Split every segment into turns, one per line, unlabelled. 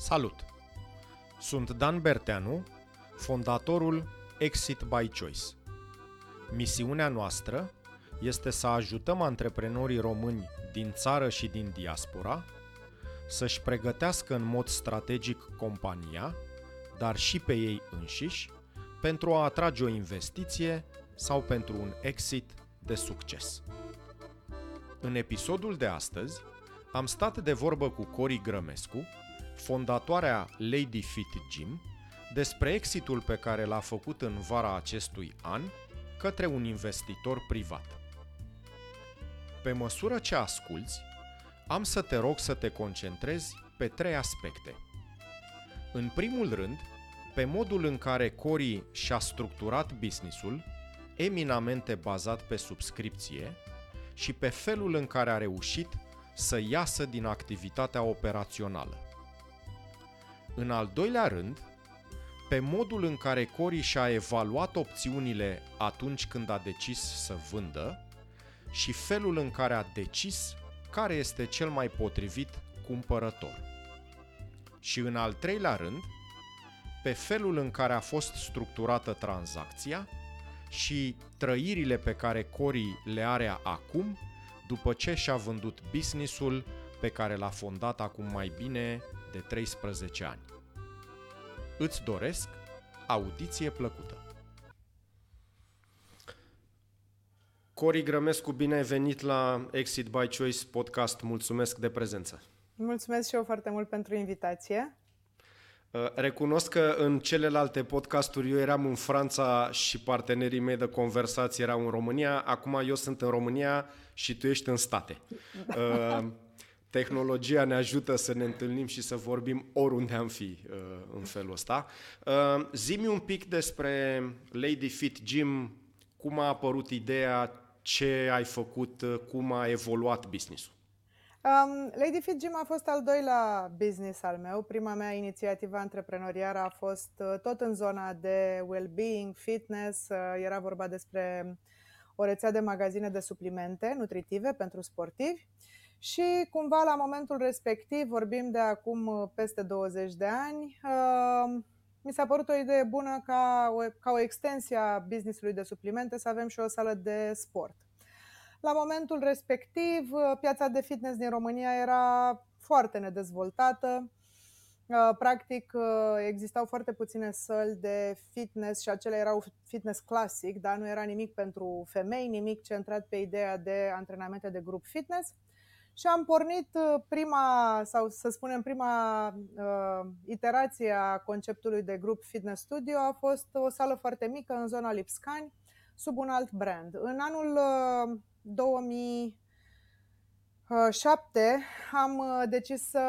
Salut! Sunt Dan Berteanu, fondatorul Exit by Choice. Misiunea noastră este să ajutăm antreprenorii români din țară și din diaspora să-și pregătească în mod strategic compania, dar și pe ei înșiși, pentru a atrage o investiție sau pentru un exit de succes. În episodul de astăzi am stat de vorbă cu Cori Grămescu, fondatoarea Lady Fit Gym, despre exitul pe care l-a făcut în vara acestui an către un investitor privat. Pe măsură ce asculți, am să te rog să te concentrezi pe trei aspecte. În primul rând, pe modul în care Cori și-a structurat businessul, eminamente bazat pe subscripție, și pe felul în care a reușit să iasă din activitatea operațională. În al doilea rând, pe modul în care Cori și-a evaluat opțiunile atunci când a decis să vândă și felul în care a decis care este cel mai potrivit cumpărător. Și în al treilea rând, pe felul în care a fost structurată tranzacția și trăirile pe care Cori le are acum după ce și-a vândut businessul pe care l-a fondat acum mai bine de 13 ani. Îți doresc audiție plăcută! Cori Grămescu, bine ai venit la Exit by Choice podcast. Mulțumesc de prezență.
Mulțumesc și eu foarte mult pentru invitație.
Uh, recunosc că în celelalte podcasturi eu eram în Franța și partenerii mei de conversație erau în România. Acum eu sunt în România și tu ești în state. Uh, tehnologia ne ajută să ne întâlnim și să vorbim oriunde am fi uh, în felul ăsta. Zimi un pic despre Lady Fit Gym, cum a apărut ideea, ce ai făcut, cum a evoluat businessul.
Um, Lady Fit Gym a fost al doilea business al meu. Prima mea inițiativă antreprenorială a fost uh, tot în zona de well-being, fitness. Uh, era vorba despre o rețea de magazine de suplimente nutritive pentru sportivi. Și cumva la momentul respectiv, vorbim de acum uh, peste 20 de ani, uh, mi s-a părut o idee bună ca o, ca o extensie a businessului de suplimente să avem și o sală de sport. La momentul respectiv, uh, piața de fitness din România era foarte nedezvoltată. Uh, practic, uh, existau foarte puține săli de fitness și acele erau fitness clasic, dar nu era nimic pentru femei, nimic centrat pe ideea de antrenamente de grup fitness. Și am pornit prima, sau să spunem prima uh, iterație a conceptului de grup fitness studio a fost o sală foarte mică în zona Lipscani, sub un alt brand. În anul uh, 2007 am uh, decis să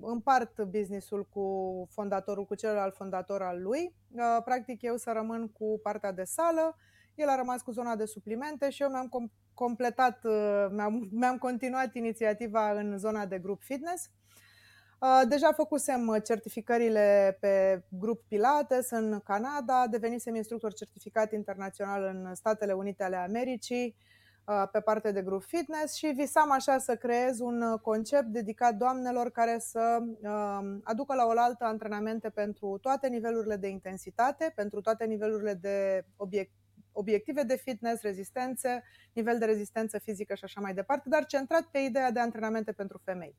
împart businessul cu fondatorul, cu celălalt fondator al lui. Uh, practic eu să rămân cu partea de sală, el a rămas cu zona de suplimente și eu mi-am completat, uh, mi-am, mi-am continuat inițiativa în zona de grup fitness. Deja făcusem certificările pe grup Pilates în Canada, devenisem instructor certificat internațional în Statele Unite ale Americii, Uh, pe partea de grup fitness și visam așa să creez un uh, concept dedicat doamnelor care să um, aducă la oaltă antrenamente pentru toate nivelurile de intensitate, pentru toate nivelurile de obiect, obiective de fitness, rezistențe, nivel de rezistență fizică și așa mai departe, dar centrat pe ideea de antrenamente pentru femei.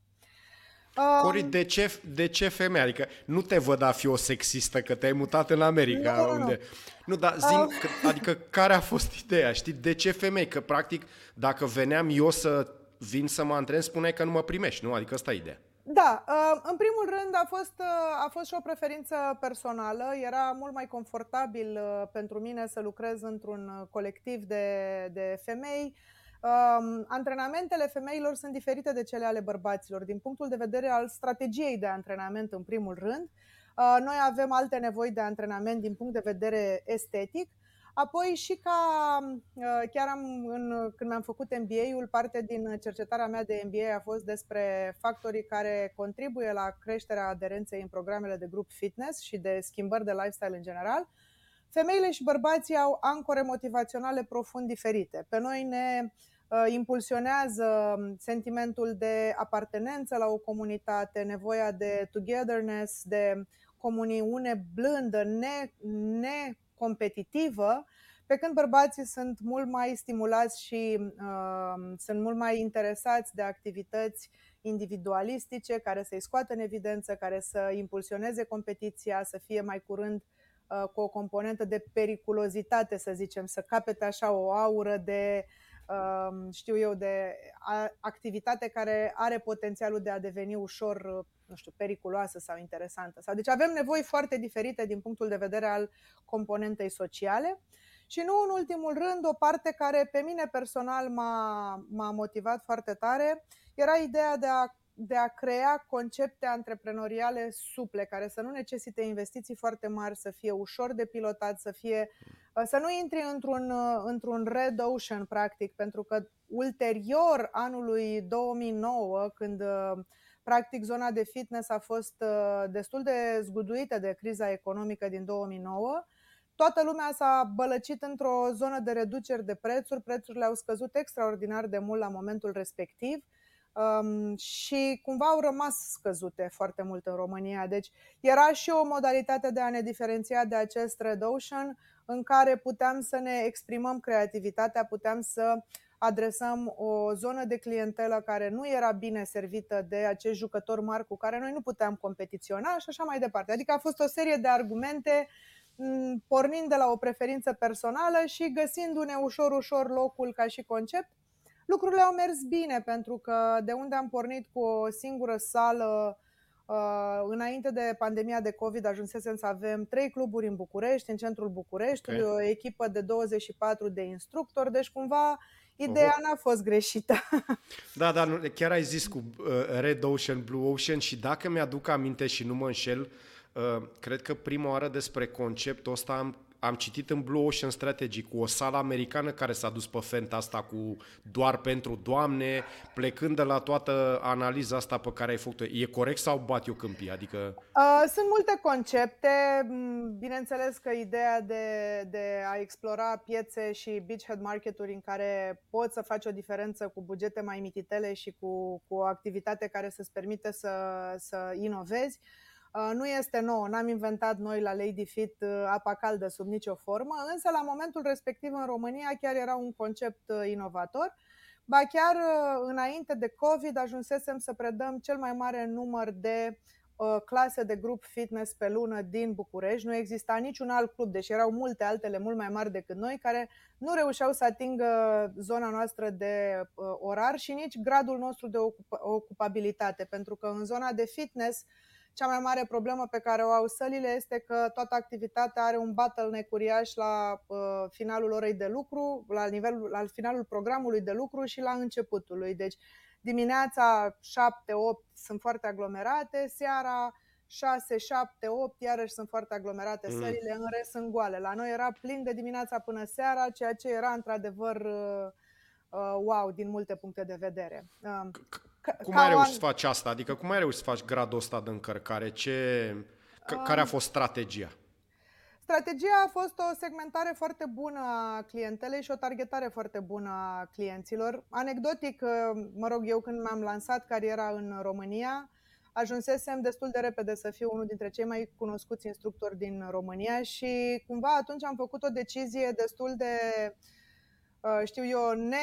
Cori, de ce, de ce femeie? Adică nu te văd a fi o sexistă că te-ai mutat în America.
Nu,
unde... nu dar zi uh. că, adică care a fost ideea? Știi, de ce femei? Că practic dacă veneam eu să vin să mă antrenez, spuneai că nu mă primești, nu? Adică asta e ideea.
Da, în primul rând a fost, a fost și o preferință personală. Era mult mai confortabil pentru mine să lucrez într-un colectiv de, de femei Um, antrenamentele femeilor sunt diferite de cele ale bărbaților din punctul de vedere al strategiei de antrenament în primul rând. Uh, noi avem alte nevoi de antrenament din punct de vedere estetic. Apoi și ca, uh, chiar am, în, când mi-am făcut MBA-ul, parte din cercetarea mea de MBA a fost despre factorii care contribuie la creșterea aderenței în programele de grup fitness și de schimbări de lifestyle în general. Femeile și bărbații au ancore motivaționale profund diferite. Pe noi ne uh, impulsionează sentimentul de apartenență la o comunitate, nevoia de togetherness, de comuniune blândă, ne, necompetitivă, pe când bărbații sunt mult mai stimulați și uh, sunt mult mai interesați de activități individualistice care să-i scoată în evidență, care să impulsioneze competiția, să fie mai curând uh, cu o componentă de periculozitate, să zicem, să capete așa o aură de uh, știu eu, de activitate care are potențialul de a deveni ușor, nu știu, periculoasă sau interesantă. Sau, deci avem nevoi foarte diferite din punctul de vedere al componentei sociale. Și nu în ultimul rând, o parte care pe mine personal m-a, m-a motivat foarte tare era ideea de a, de a crea concepte antreprenoriale suple, care să nu necesite investiții foarte mari, să fie ușor de pilotat, să fie să nu intri într-un, într-un red ocean, practic, pentru că ulterior anului 2009, când practic zona de fitness a fost destul de zguduită de criza economică din 2009, toată lumea s-a bălăcit într-o zonă de reduceri de prețuri, prețurile au scăzut extraordinar de mult la momentul respectiv um, și cumva au rămas scăzute foarte mult în România. Deci era și o modalitate de a ne diferenția de acest Red Ocean în care puteam să ne exprimăm creativitatea, puteam să adresăm o zonă de clientelă care nu era bine servită de acești jucători mari cu care noi nu puteam competiționa și așa mai departe. Adică a fost o serie de argumente Mm, pornind de la o preferință personală și găsindu-ne ușor, ușor locul ca și concept, lucrurile au mers bine pentru că de unde am pornit cu o singură sală Uh, înainte de pandemia de COVID ajunsesem să avem trei cluburi în București, în centrul Bucureștiului, okay. o echipă de 24 de instructori, deci cumva ideea uh-huh. n-a fost greșită.
Da, dar chiar ai zis cu uh, Red Ocean, Blue Ocean și dacă mi-aduc aminte și nu mă înșel, uh, Uh, cred că prima oară despre conceptul ăsta am, am citit în Blue Ocean Strategy cu o sală americană care s-a dus pe fenta asta cu doar pentru doamne, plecând de la toată analiza asta pe care ai făcut-o. E corect sau bat eu câmpii? Adică...
Uh, sunt multe concepte. Mm, bineînțeles că ideea de, de a explora piețe și beachhead marketuri în care poți să faci o diferență cu bugete mai mititele și cu, cu o activitate care să-ți permite să, să inovezi, uh, Uh, nu este nouă, n-am inventat noi la Lady Fit uh, apa caldă sub nicio formă, însă la momentul respectiv în România chiar era un concept uh, inovator. Ba chiar înainte de COVID ajunsesem să predăm cel mai mare număr de clase de grup fitness pe lună din București. Nu exista niciun alt club, deși erau multe altele mult mai mari decât noi, care nu reușeau să atingă zona noastră de orar și nici gradul nostru de ocupabilitate, pentru că în zona de fitness cea mai mare problemă pe care o au sălile este că toată activitatea are un bottleneck uriaș la uh, finalul orei de lucru, la, nivelul, la finalul programului de lucru și la începutul lui. Deci dimineața 7-8 sunt foarte aglomerate, seara 6, 7, 8, iarăși sunt foarte aglomerate mm. sălile, în rest sunt goale. La noi era plin de dimineața până seara, ceea ce era într-adevăr uh, uh, wow din multe puncte de vedere. Uh,
cum ai reușit să faci asta? Adică cum ai reușit să faci gradul ăsta de încărcare? Ce, c- care a fost strategia?
Strategia a fost o segmentare foarte bună a clientelei și o targetare foarte bună a clienților. Anecdotic, mă rog, eu când m-am lansat cariera în România, ajunsesem destul de repede să fiu unul dintre cei mai cunoscuți instructori din România și cumva atunci am făcut o decizie destul de, uh, știu eu, ne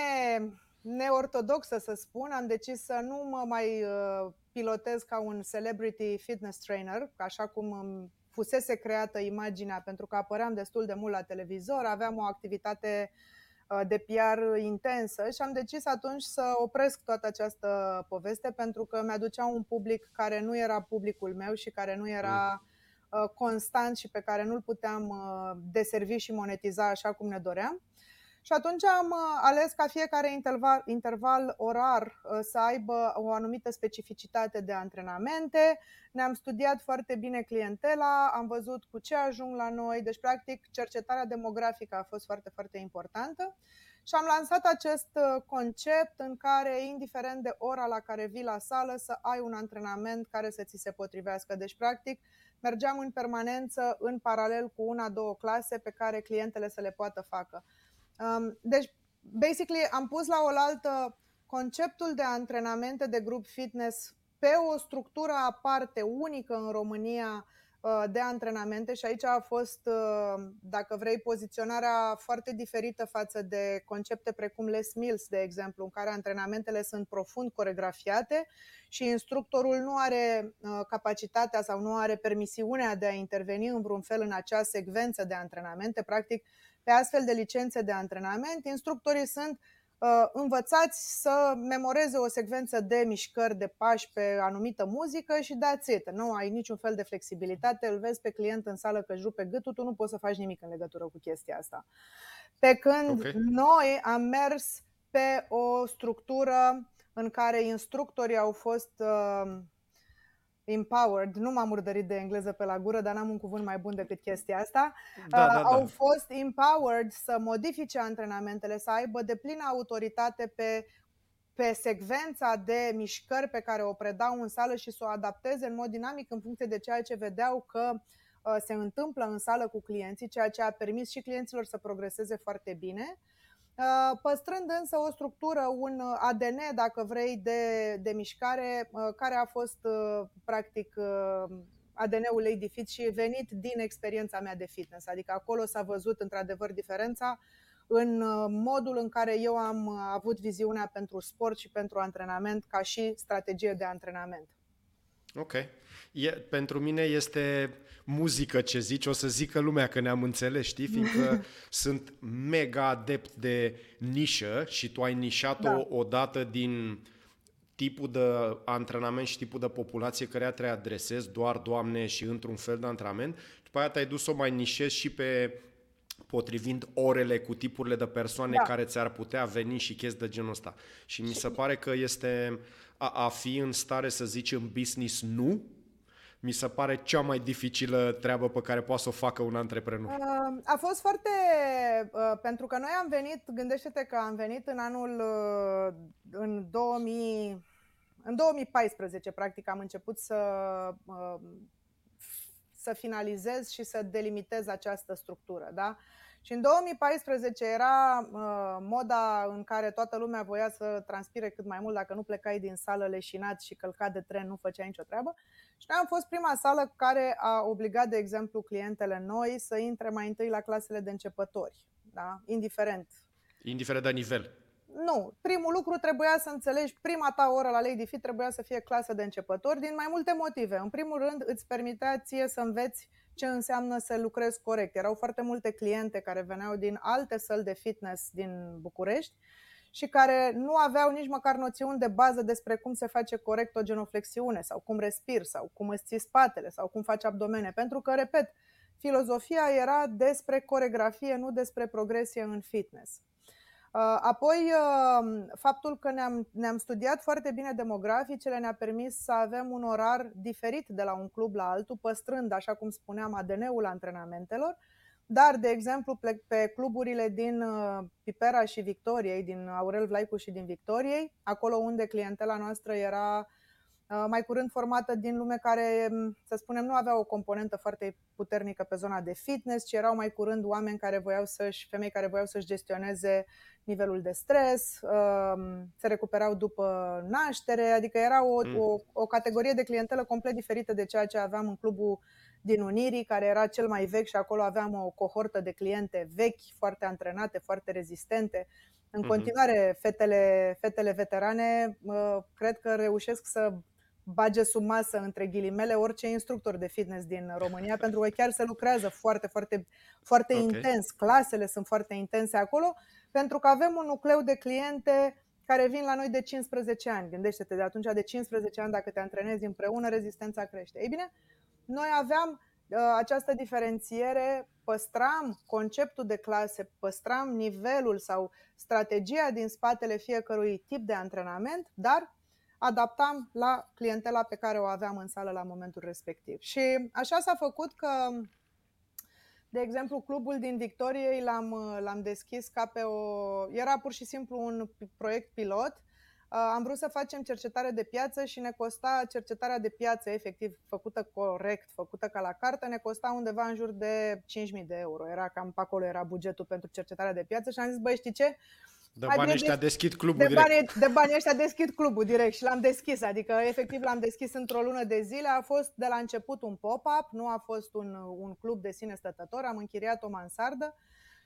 neortodoxă, să spun, am decis să nu mă mai uh, pilotez ca un celebrity fitness trainer, așa cum îmi fusese creată imaginea, pentru că apăream destul de mult la televizor, aveam o activitate uh, de PR intensă și am decis atunci să opresc toată această poveste pentru că mi-aducea un public care nu era publicul meu și care nu era mm. uh, constant și pe care nu-l puteam deservi și monetiza așa cum ne doream. Și atunci am uh, ales ca fiecare interval, interval orar uh, să aibă o anumită specificitate de antrenamente. Ne-am studiat foarte bine clientela, am văzut cu ce ajung la noi, deci practic cercetarea demografică a fost foarte, foarte importantă. Și am lansat acest uh, concept în care, indiferent de ora la care vii la sală, să ai un antrenament care să ți se potrivească. Deci, practic, mergeam în permanență, în paralel cu una, două clase pe care clientele să le poată facă. Deci, basically am pus la oaltă conceptul de antrenamente de grup fitness pe o structură aparte, unică în România, Uh, de antrenamente și aici a fost, uh, dacă vrei, poziționarea foarte diferită față de concepte precum Les Mills, de exemplu, în care antrenamentele sunt profund coregrafiate și instructorul nu are uh, capacitatea sau nu are permisiunea de a interveni în vreun fel în acea secvență de antrenamente. Practic, pe astfel de licențe de antrenament, instructorii sunt Uh, învățați să memoreze o secvență de mișcări de pași pe anumită muzică și dați it. Nu ai niciun fel de flexibilitate, îl vezi pe client în sală că își rupe gâtul, tu nu poți să faci nimic în legătură cu chestia asta. Pe când okay. noi am mers pe o structură în care instructorii au fost uh, empowered, nu m-am murdărit de engleză pe la gură, dar n-am un cuvânt mai bun decât chestia asta, da, uh, da, da. au fost empowered să modifice antrenamentele, să aibă deplină autoritate pe pe secvența de mișcări pe care o predau în sală și să o adapteze în mod dinamic în funcție de ceea ce vedeau că uh, se întâmplă în sală cu clienții, ceea ce a permis și clienților să progreseze foarte bine. Uh, păstrând însă o structură, un ADN, dacă vrei, de, de mișcare, uh, care a fost practic ADN-ul Lady Fit și venit din experiența mea de fitness. Adică acolo s-a văzut într-adevăr diferența în modul în care eu am avut viziunea pentru sport și pentru antrenament ca și strategie de antrenament.
Ok. E, pentru mine este muzică ce zici, o să zică lumea că ne-am înțeles, știi? Fiindcă sunt mega adept de nișă și tu ai nișat-o da. odată din tipul de antrenament și tipul de populație care trebuie adresezi, doar doamne și într-un fel de antrenament. După aia te-ai dus-o mai nișezi și pe potrivind orele cu tipurile de persoane da. care ți-ar putea veni și chestii de genul ăsta. Și mi se pare că este a, a fi în stare să zici în business nu, mi se pare cea mai dificilă treabă pe care poate să o facă un antreprenor. Uh,
a fost foarte... Uh, pentru că noi am venit, gândește-te că am venit în anul... Uh, în 2000... În 2014, practic, am început să să finalizez și să delimitez această structură. Da? Și în 2014 era uh, moda în care toată lumea voia să transpire cât mai mult, dacă nu plecai din sală leșinat și călcat de tren, nu făceai nicio treabă. Și noi am fost prima sală care a obligat, de exemplu, clientele noi să intre mai întâi la clasele de începători, da? indiferent.
Indiferent de nivel.
Nu. Primul lucru trebuia să înțelegi, prima ta oră la Lady Fit trebuia să fie clasă de începători din mai multe motive. În primul rând, îți permitea ție să înveți ce înseamnă să lucrezi corect. Erau foarte multe cliente care veneau din alte săli de fitness din București și care nu aveau nici măcar noțiuni de bază despre cum se face corect o genoflexiune sau cum respiri sau cum îți ții spatele sau cum faci abdomene. Pentru că, repet, filozofia era despre coregrafie, nu despre progresie în fitness. Uh, apoi, uh, faptul că ne-am, ne-am studiat foarte bine demograficele ne-a permis să avem un orar diferit de la un club la altul, păstrând, așa cum spuneam, ADN-ul antrenamentelor, dar, de exemplu, pe cluburile din uh, Pipera și Victoriei, din Aurel Vlaicu și din Victoriei, acolo unde clientela noastră era Uh, mai curând formată din lume care, mm, să spunem, nu avea o componentă foarte puternică pe zona de fitness, ci erau mai curând oameni care voiau să-și, femei care voiau să-și gestioneze nivelul de stres, um, se recuperau după naștere, adică era o, mm. o, o categorie de clientelă complet diferită de ceea ce aveam în clubul din Unirii, care era cel mai vechi și acolo aveam o cohortă de cliente vechi, foarte antrenate, foarte rezistente. În mhm. continuare, fetele, fetele veterane uh, cred că reușesc să bage sub masă, între ghilimele, orice instructor de fitness din România, pentru că chiar se lucrează foarte, foarte, foarte okay. intens. Clasele sunt foarte intense acolo, pentru că avem un nucleu de cliente care vin la noi de 15 ani. Gândește-te, de atunci de 15 ani, dacă te antrenezi împreună, rezistența crește. Ei bine, noi aveam uh, această diferențiere, păstram conceptul de clase, păstram nivelul sau strategia din spatele fiecărui tip de antrenament, dar adaptam la clientela pe care o aveam în sală la momentul respectiv. Și așa s-a făcut că, de exemplu, clubul din Victoriei l-am, l-am deschis ca pe o... Era pur și simplu un proiect pilot. Am vrut să facem cercetare de piață și ne costa cercetarea de piață efectiv făcută corect, făcută ca la carte, ne costa undeva în jur de 5.000 de euro. Era cam pe acolo era bugetul pentru cercetarea de piață și am zis, băi, știi ce?
De banii ăștia
des-
deschid clubul
de
direct.
banii, de banii ăștia deschid clubul direct și l-am deschis, adică efectiv l-am deschis într-o lună de zile. A fost de la început un pop-up, nu a fost un, un club de sine stătător, am închiriat o mansardă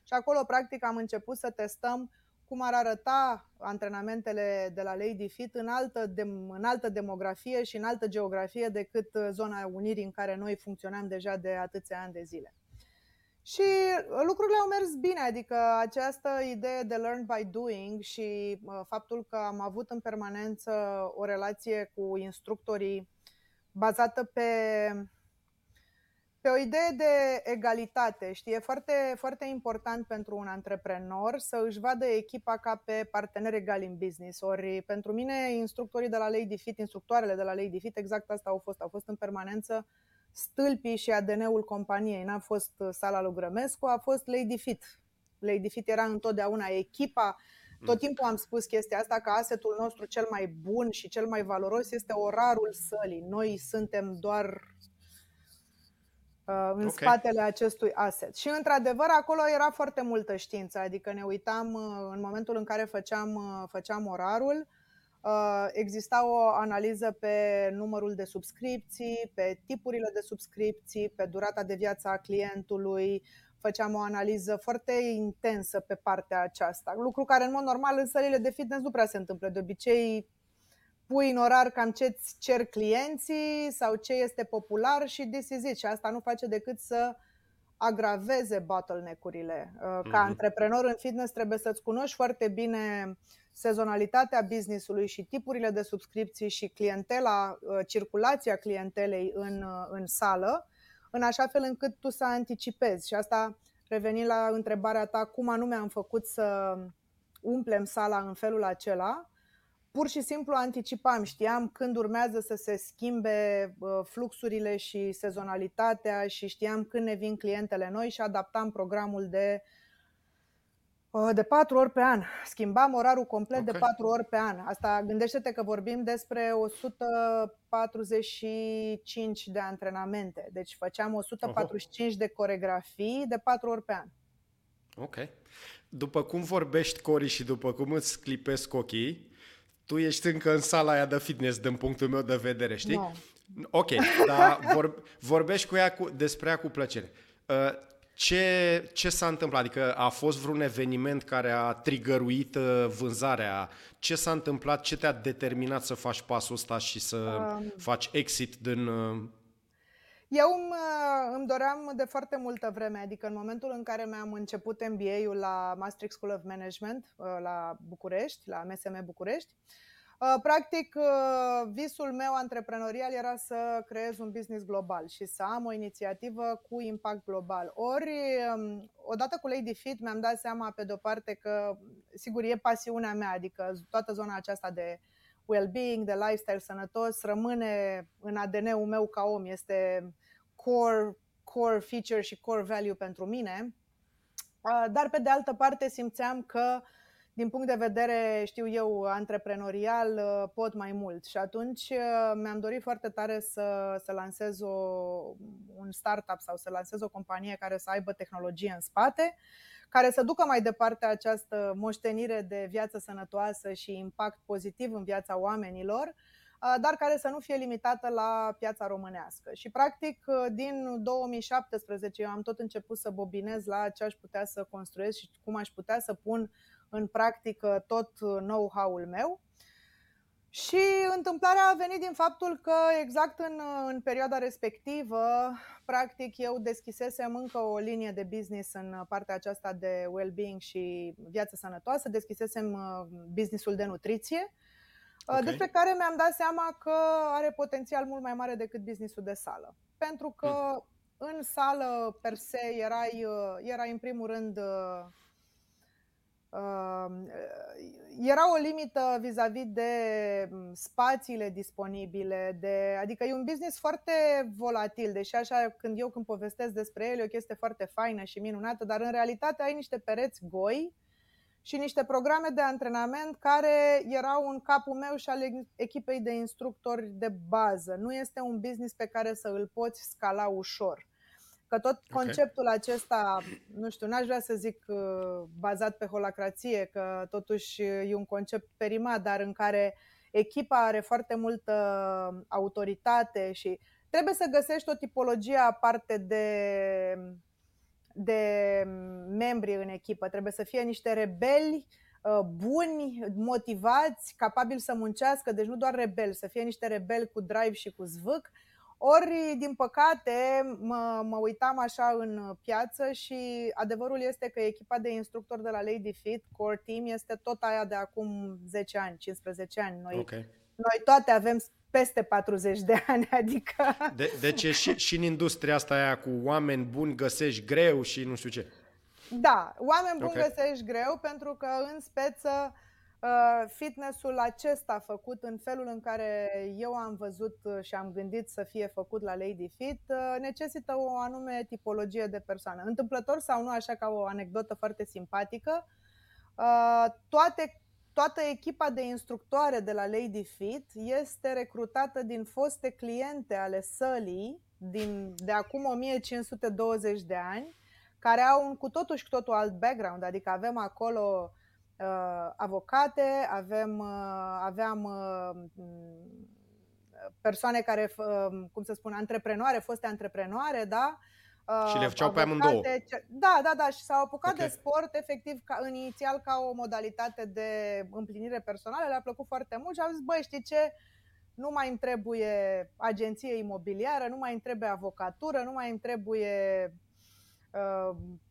și acolo practic am început să testăm cum ar arăta antrenamentele de la Lady Fit în altă, de, în altă demografie și în altă geografie decât zona Unirii în care noi funcționam deja de atâția ani de zile. Și lucrurile au mers bine, adică această idee de learn by doing și uh, faptul că am avut în permanență o relație cu instructorii bazată pe, pe o idee de egalitate. Știi, e foarte, foarte important pentru un antreprenor să își vadă echipa ca pe partener egal în business. Ori pentru mine, instructorii de la Lady Fit, instructoarele de la Lady Fit, exact asta au fost. Au fost în permanență stâlpii și ADN-ul companiei. N-a fost sala lui Grămescu, a fost Lady Fit. Lady Fit era întotdeauna echipa. Tot timpul am spus chestia asta că asetul nostru cel mai bun și cel mai valoros este orarul sălii. Noi suntem doar uh, în
Ok.
spatele acestui asset. Și într-adevăr acolo era foarte multă știință, adică ne uitam uh, în momentul în care făceam, uh, făceam orarul, Uh, exista o analiză pe numărul de subscripții, pe tipurile de subscripții, pe durata de viață a clientului. Făceam o analiză foarte intensă pe partea aceasta, lucru care în mod normal în sălile de fitness nu prea se întâmplă. De obicei pui în orar cam ce îți cer clienții sau ce este popular și this is it. Și asta nu face decât să agraveze bottleneck-urile. Uh, Ca
Mhm.
antreprenor în fitness trebuie să-ți cunoști foarte bine sezonalitatea businessului și tipurile de subscripții și clientela, uh, circulația clientelei în, uh, în sală, în așa fel încât tu să anticipezi. Și asta revenind la întrebarea ta, cum anume am făcut să umplem sala în felul acela, pur și simplu anticipam, știam când urmează să se schimbe uh, fluxurile și sezonalitatea și știam când ne vin clientele noi și adaptam programul de uh, de patru ori pe an. Schimbam orarul complet de
Ok.
patru ori pe an. Asta gândește-te că vorbim despre 145 de antrenamente. Deci făceam 145 de coregrafii de patru ori pe an.
Ok. După cum vorbești, Cori, și după cum îți clipesc ochii, tu ești încă în sala aia de fitness, din punctul meu de vedere, știi?
Nu.
Ok, dar vor, vorbești cu ea cu, despre ea cu plăcere. Uh, Ce, ce s-a întâmplat? Adică a fost vreun eveniment care a trigăruit uh, vânzarea? Ce s-a întâmplat? Ce te-a determinat să faci pasul ăsta și să
Um.
faci exit din... uh,
Eu îmi, îmi doream de foarte multă vreme, adică în momentul în care mi-am început MBA-ul la Maastricht School of Management uh, la București, la MSM București, uh, practic uh, visul meu antreprenorial era să creez un business global și să am o inițiativă cu impact global. Ori, um, odată cu Lady Fit mi-am dat seama pe de-o parte că, sigur, e pasiunea mea, adică toată zona aceasta de well-being, de lifestyle sănătos, rămâne în ADN-ul meu ca om, este core, core feature și core value pentru mine. Uh, Dar pe de altă parte simțeam că din punct de vedere, știu eu, antreprenorial, uh, pot mai mult. Și atunci uh, mi-am dorit foarte tare să, să lansez o, un startup sau să lansez o companie care să aibă tehnologie în spate, care să ducă mai departe această moștenire de viață sănătoasă și impact pozitiv în viața oamenilor, uh, dar care să nu fie limitată la piața românească. Și practic din 2017 eu am tot început să bobinez la ce aș putea să construiesc și cum aș putea să pun în practică tot know-how-ul meu. Și întâmplarea a venit din faptul că exact în, în perioada respectivă, practic eu deschisesem încă o linie de business în partea aceasta de well-being și viață sănătoasă, deschisesem uh, businessul de nutriție, uh,
Ok.
despre care mi-am dat seama că are potențial mult mai mare decât businessul de sală. Pentru că în sală, per se, erai, uh, erai în primul rând uh, Uh, era o limită vis-a-vis de mm, spațiile disponibile, de, adică e un business foarte volatil, deși așa când eu când povestesc despre el e o chestie foarte faină și minunată, dar în realitate ai niște pereți goi și niște programe de antrenament care erau în capul meu și al echipei de instructori de bază. Nu este un business pe care să îl poți scala ușor. Că tot conceptul okay. acesta, nu știu, n-aș vrea să zic uh, bazat pe holacrație, că totuși e un concept perimat, dar în care echipa are foarte multă autoritate și trebuie să găsești o tipologie aparte de, de membri în echipă. Trebuie să fie niște rebeli uh, buni, motivați, capabili să muncească, deci nu doar rebeli, să fie niște rebeli cu drive și cu zvâc, ori, din păcate, mă, mă uitam așa în piață și adevărul este că echipa de instructori de la Lady Fit, Core Team, este tot aia de acum 10 ani, 15 ani. Noi, okay. noi toate avem peste 40 de ani, adică...
De, deci și, și în industria asta aia cu oameni buni găsești greu și nu știu ce.
Da, oameni buni okay. găsești greu pentru că în speță Uh, fitnessul acesta făcut în felul în care eu am văzut și am gândit să fie făcut la Lady Fit uh, necesită o anume tipologie de persoană. Întâmplător sau nu, așa ca o anecdotă foarte simpatică, uh, toate, toată echipa de instructoare de la Lady Fit este recrutată din foste cliente ale sălii din, de acum 1520 de ani, care au un cu totul și cu totul alt background, adică avem acolo uh, avocate, avem, uh, aveam uh, persoane care, uh, cum să spun, antreprenoare, foste antreprenoare, da?
Uh, și le făceau pe amândouă.
Da, da, da, și s-au apucat okay. de sport, efectiv, ca, inițial ca o modalitate de împlinire personală, le-a plăcut foarte mult și au zis, băi, știi ce, nu mai îmi trebuie agenție imobiliară, nu mai îmi trebuie avocatură, nu mai îmi trebuie Uh,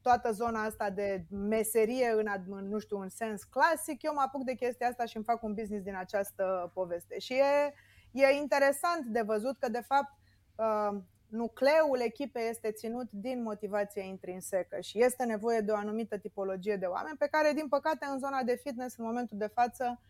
toată zona asta de meserie în, în, nu știu, un sens clasic, eu mă apuc de chestia asta și îmi fac un business din această poveste. Și e, e interesant de văzut că, de fapt, uh, nucleul echipei este ținut din motivație intrinsecă și este nevoie de o anumită tipologie de oameni pe care, din păcate, în zona de fitness, în momentul de față,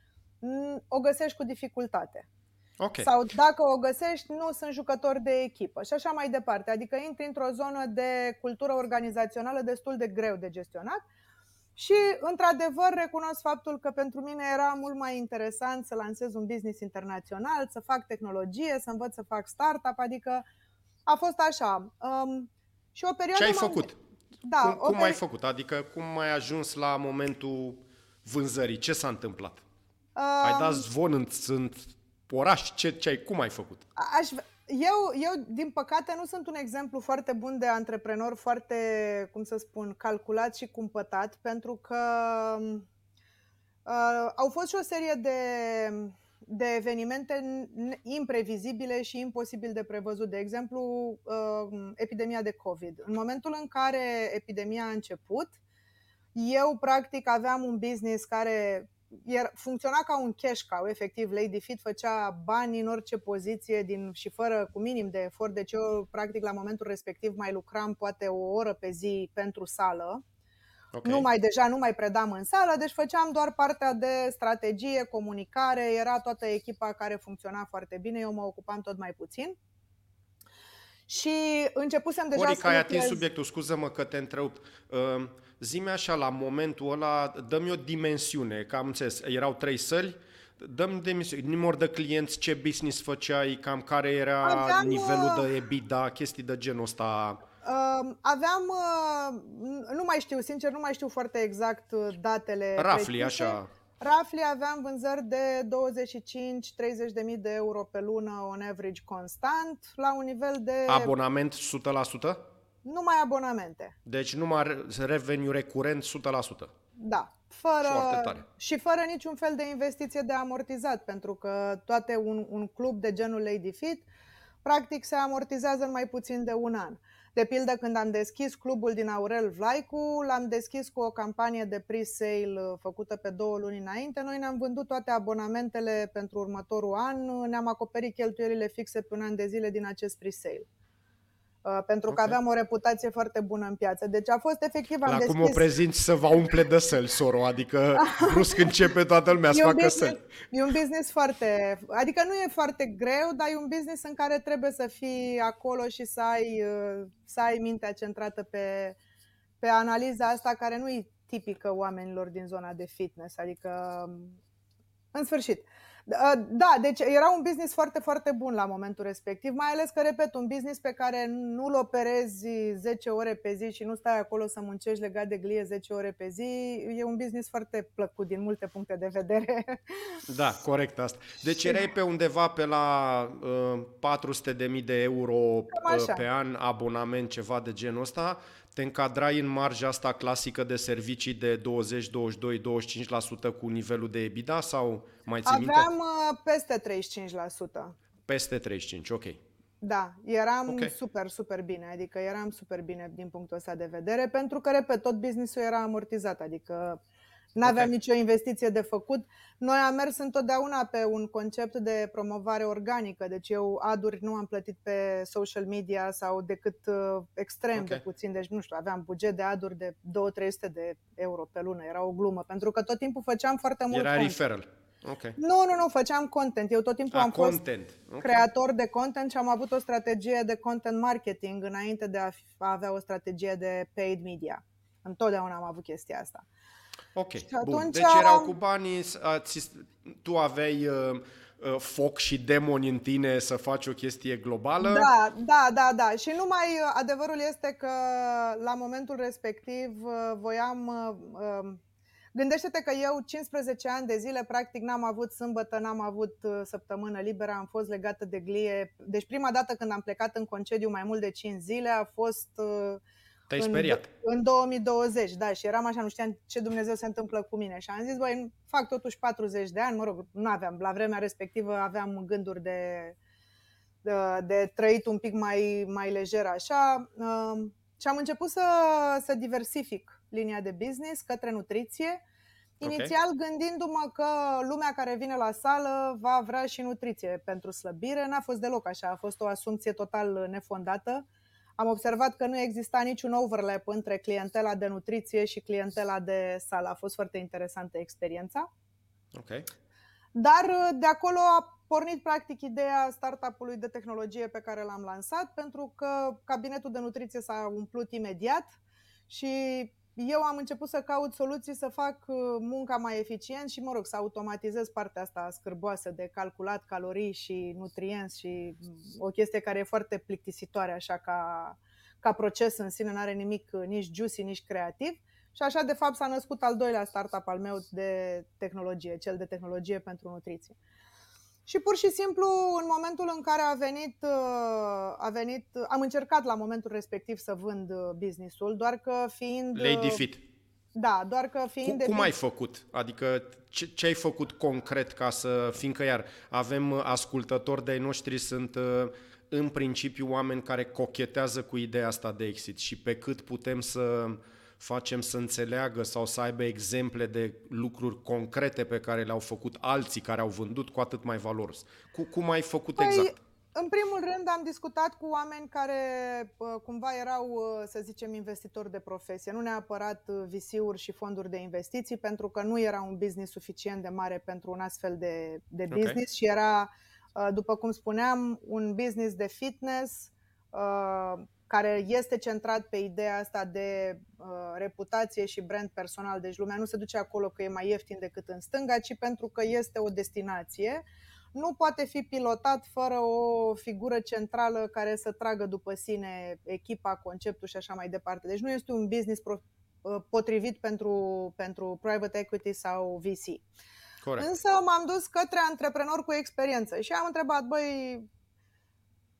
o găsești cu dificultate. Okay. Sau dacă o găsești, nu sunt jucători de echipă și așa mai departe. Adică intri într-o zonă de cultură organizațională destul de greu de gestionat și, într-adevăr, recunosc faptul că pentru mine era mult mai interesant să lansez un business internațional, să fac tehnologie, să învăț să fac startup, adică a fost așa. Um, și o perioadă
Ce ai făcut? Da, cum, cum peri... ai făcut? Adică cum ai ajuns la momentul vânzării? Ce s-a întâmplat? Um, ai dat zvon în, în oraș? Ce, ce ai, cum ai făcut?
Aș, eu, eu, din păcate, nu sunt un exemplu foarte bun de antreprenor foarte, cum să spun, calculat și cumpătat, pentru că uh, au fost și o serie de, de evenimente imprevizibile și imposibil de prevăzut. De exemplu, uh, epidemia de COVID. În momentul în care epidemia a început, eu, practic, aveam un business care era, funcționa ca un cash cow, efectiv, Lady Fit făcea bani în orice poziție din, și fără, cu minim de efort, deci eu, practic, la momentul respectiv mai lucram poate o oră pe zi pentru sală, Okay. Nu mai deja nu mai predam în sală, deci făceam doar partea de strategie, comunicare, era toată echipa care funcționa foarte bine, eu mă ocupam tot mai puțin. Și începusem deja
Orica, să ai atins subiectul, scuză-mă că te întrerup. Uh, zi așa, la momentul ăla, dă-mi o dimensiune, că am înțeles, erau trei săli, dăm dimensiune, număr de clienți, ce business făceai, cam care era Aveam, nivelul de uh, EBITDA, chestii de genul ăsta.
Uh, aveam, uh, nu mai știu, sincer, nu mai știu foarte exact uh, datele.
Rafli, așa.
Rafli aveam vânzări de 25-30 de mii de euro pe lună, on average constant, la un nivel de...
Abonament 100%?
Numai abonamente.
Deci numai revenue recurent 100%.
Da. Fără, și fără niciun fel de investiție de amortizat, pentru că toate un, un club de genul Lady Fit practic se amortizează în mai puțin de un an. De pildă, când am deschis clubul din Aurel Vlaicu, l-am deschis cu o campanie de pre-sale uh, făcută pe două luni înainte. Noi ne-am vândut toate abonamentele pentru următorul an, ne-am acoperit cheltuielile fixe pe un an de zile din acest pre-sale. Uh, pentru că okay. aveam o reputație foarte bună în piață. Deci a fost efectiv... Am
La
deschis...
cum o prezinți să vă umple de săl, soro, adică brusc începe toată lumea să facă săl.
E un business foarte... Adică nu e foarte greu, dar e un business în care trebuie să fii acolo și să ai, uh, să ai mintea centrată pe, pe analiza asta care nu e tipică oamenilor din zona de fitness. Adică, în sfârșit, Da, deci era un business foarte, foarte bun la momentul respectiv, mai ales că, repet, un business pe care nu-l operezi 10 ore pe zi și nu stai acolo să muncești legat de glie 10 ore pe zi, e un business foarte plăcut din multe puncte de vedere.
Da, corect asta. Deci erai pe undeva pe la uh, 400 de mii de euro uh, pe an abonament, ceva de genul ăsta te încadrai în marja asta clasică de servicii de 20, 22, 25% cu nivelul de EBITDA sau mai ții
Aveam minte? Uh, peste 35%.
Peste 35, ok.
Da, eram okay. super, super bine, adică eram super bine din punctul ăsta de vedere, pentru că, repet, tot businessul era amortizat, adică nu aveam okay. nicio investiție de făcut. Noi am mers întotdeauna pe un concept de promovare organică, deci eu aduri nu am plătit pe social media sau decât uh, extrem okay. de puțin, deci nu știu, aveam buget de aduri de 2-300 de euro pe lună, era o glumă, pentru că tot timpul făceam foarte mult
Era content. referral. Okay.
Nu, nu, nu, făceam content. Eu tot timpul A, am content. fost okay. creator de content și am avut o strategie de content marketing înainte de a avea o strategie de paid media. Întotdeauna am avut chestia asta.
Ok, și bun. Deci erau cu banii, tu aveai uh, uh, foc și demoni în tine să faci o chestie globală?
Da, da, da, da. Și numai uh, adevărul este că la momentul respectiv uh, voiam... Uh, Gândește-te că eu 15 ani de zile practic n-am avut sâmbătă, n-am avut săptămână liberă, am fost legată de glie. Deci prima dată când am plecat în concediu mai mult de 5 zile a fost uh,
te-ai în, speriat.
În 2020, da, și eram așa, nu știam ce Dumnezeu se întâmplă cu mine. Și am zis, băi, fac totuși 40 de ani, mă rog, nu aveam, la vremea respectivă aveam gânduri de, de, de trăit un pic mai, mai lejer așa. Um, și am început să, să diversific linia de business către nutriție. Inițial okay. gândindu-mă că lumea care vine la sală va vrea și nutriție pentru slăbire, n-a fost deloc așa, a fost o asumție total nefondată am observat că nu exista niciun overlap între clientela de nutriție și clientela de sală. A fost foarte interesantă experiența.
Okay.
Dar uh, de acolo a pornit practic ideea startup-ului de tehnologie pe care l-am lansat, pentru că cabinetul de nutriție s-a umplut imediat și eu am început să caut soluții să fac uh, munca mai eficient și, mă rog, să automatizez partea asta scârboasă de calculat calorii și nutrienți și mm, o chestie care e foarte plictisitoare așa ca, ca proces în sine, nu are nimic uh, nici juicy, nici creativ. Și așa, de fapt, s-a născut al doilea startup al meu de tehnologie, cel de tehnologie pentru nutriție. Și pur și simplu, în momentul în care a venit, uh, a venit, am încercat la momentul respectiv să vând uh, businessul, doar că fiind...
Lady uh, Fit.
Da, doar că fiind... Cum,
de cum ai făcut? Adică ce, ce ai făcut concret ca să... Fiindcă iar avem ascultători de-ai noștri, sunt în principiu oameni care cochetează cu ideea asta de exit și pe cât putem să facem să înțeleagă sau să aibă exemple de lucruri concrete pe care le-au făcut alții care au vândut, cu atât mai valoros. Cu, cum ai făcut păi, exact?
În primul rând am discutat cu oameni care cumva erau, să zicem, investitori de profesie, nu neapărat VC-uri și fonduri de investiții, pentru că nu era un business suficient de mare pentru un astfel de, de business okay. și era, după cum spuneam, un business de fitness care este centrat pe ideea asta de uh, reputație și brand personal. Deci lumea nu se duce acolo că e mai ieftin decât în stânga, ci pentru că este o destinație. Nu poate fi pilotat fără o figură centrală care să tragă după sine echipa, conceptul și așa mai departe. Deci nu este un business pro, uh, potrivit pentru, pentru private equity sau VC.
Corect.
Însă m-am dus către antreprenori cu experiență și am întrebat, băi,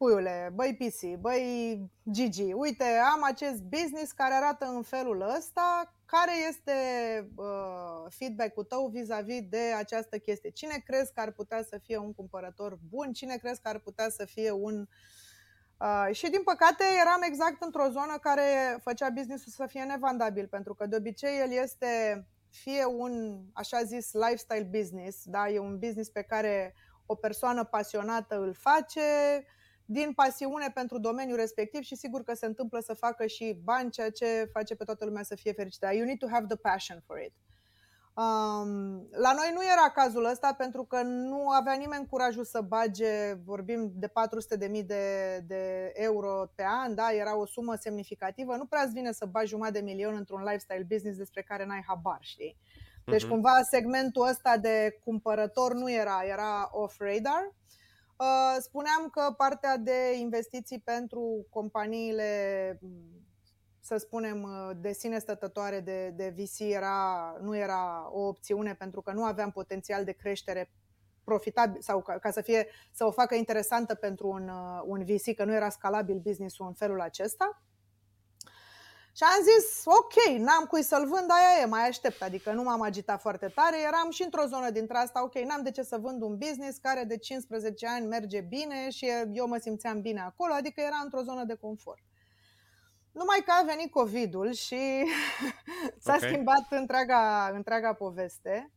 puiule, băi PC, băi Gigi, uite, am acest business care arată în felul ăsta, care este uh, feedback-ul tău vis-a-vis de această chestie? Cine crezi că ar putea să fie un cumpărător bun? Cine crezi că ar putea să fie un... Uh, și din păcate eram exact într-o zonă care făcea businessul să fie nevandabil, pentru că de obicei el este fie un, așa zis, lifestyle business, da? e un business pe care o persoană pasionată îl face, din pasiune pentru domeniul respectiv și sigur că se întâmplă să facă și bani, ceea ce face pe toată lumea să fie fericită. You need to have the passion for it. Um, la noi nu era cazul ăsta pentru că nu avea nimeni curajul să bage, vorbim de 400.000 de, de euro pe an, da? era o sumă semnificativă. Nu prea îți vine să bagi jumătate de milion într-un lifestyle business despre care n-ai habar, știi? Deci, uh-huh. cumva, segmentul ăsta de cumpărător nu era, era off-radar. Uh, spuneam că partea de investiții pentru companiile, să spunem, de sine stătătoare de, de VC era, nu era o opțiune pentru că nu aveam potențial de creștere profitabil sau ca, ca să fie să o facă interesantă pentru un, un VC, că nu era scalabil business-ul în felul acesta. Și am zis, ok, n-am cui să-l vând, aia e, mai aștept, adică nu m-am agitat foarte tare, eram și într-o zonă dintre asta, ok, n-am de ce să vând un business care de 15 ani merge bine și eu mă simțeam bine acolo, adică era într-o zonă de confort. Numai că a venit COVID-ul și s-a okay. schimbat întreaga, întreaga poveste.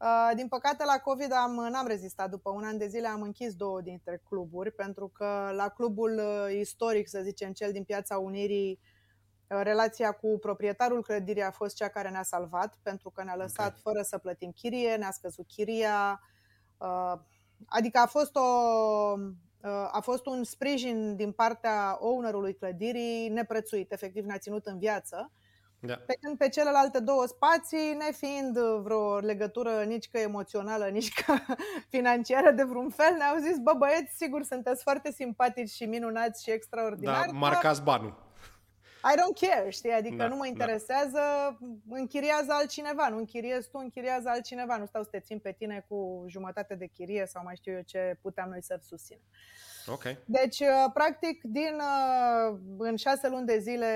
Uh, din păcate, la COVID am, n-am rezistat. După un an de zile am închis două dintre cluburi, pentru că la clubul uh, istoric, să zicem, cel din Piața Unirii, Uh, relația cu proprietarul clădirii a fost cea care ne-a salvat, pentru că ne-a lăsat okay. fără să plătim chirie, ne-a scăzut chiria. Uh, adică a fost, o, uh, a fost un sprijin din partea ownerului clădirii neprețuit, efectiv ne-a ținut în viață. Da. Pe când pe celelalte două spații, nefiind vreo legătură nici că emoțională, nici că financiară de vreun fel, ne-au zis, bă băieți, sigur sunteți foarte simpatici și minunați și extraordinari.
Da, marcați banul.
I don't care, știi? Adică da, nu mă da. interesează, da. închiriază altcineva, nu închiriezi tu, închiriază altcineva. Nu stau să te țin pe tine cu jumătate de chirie sau mai știu eu ce puteam noi să susținem.
Okay.
Deci, uh, practic, din, uh, în șase luni de zile,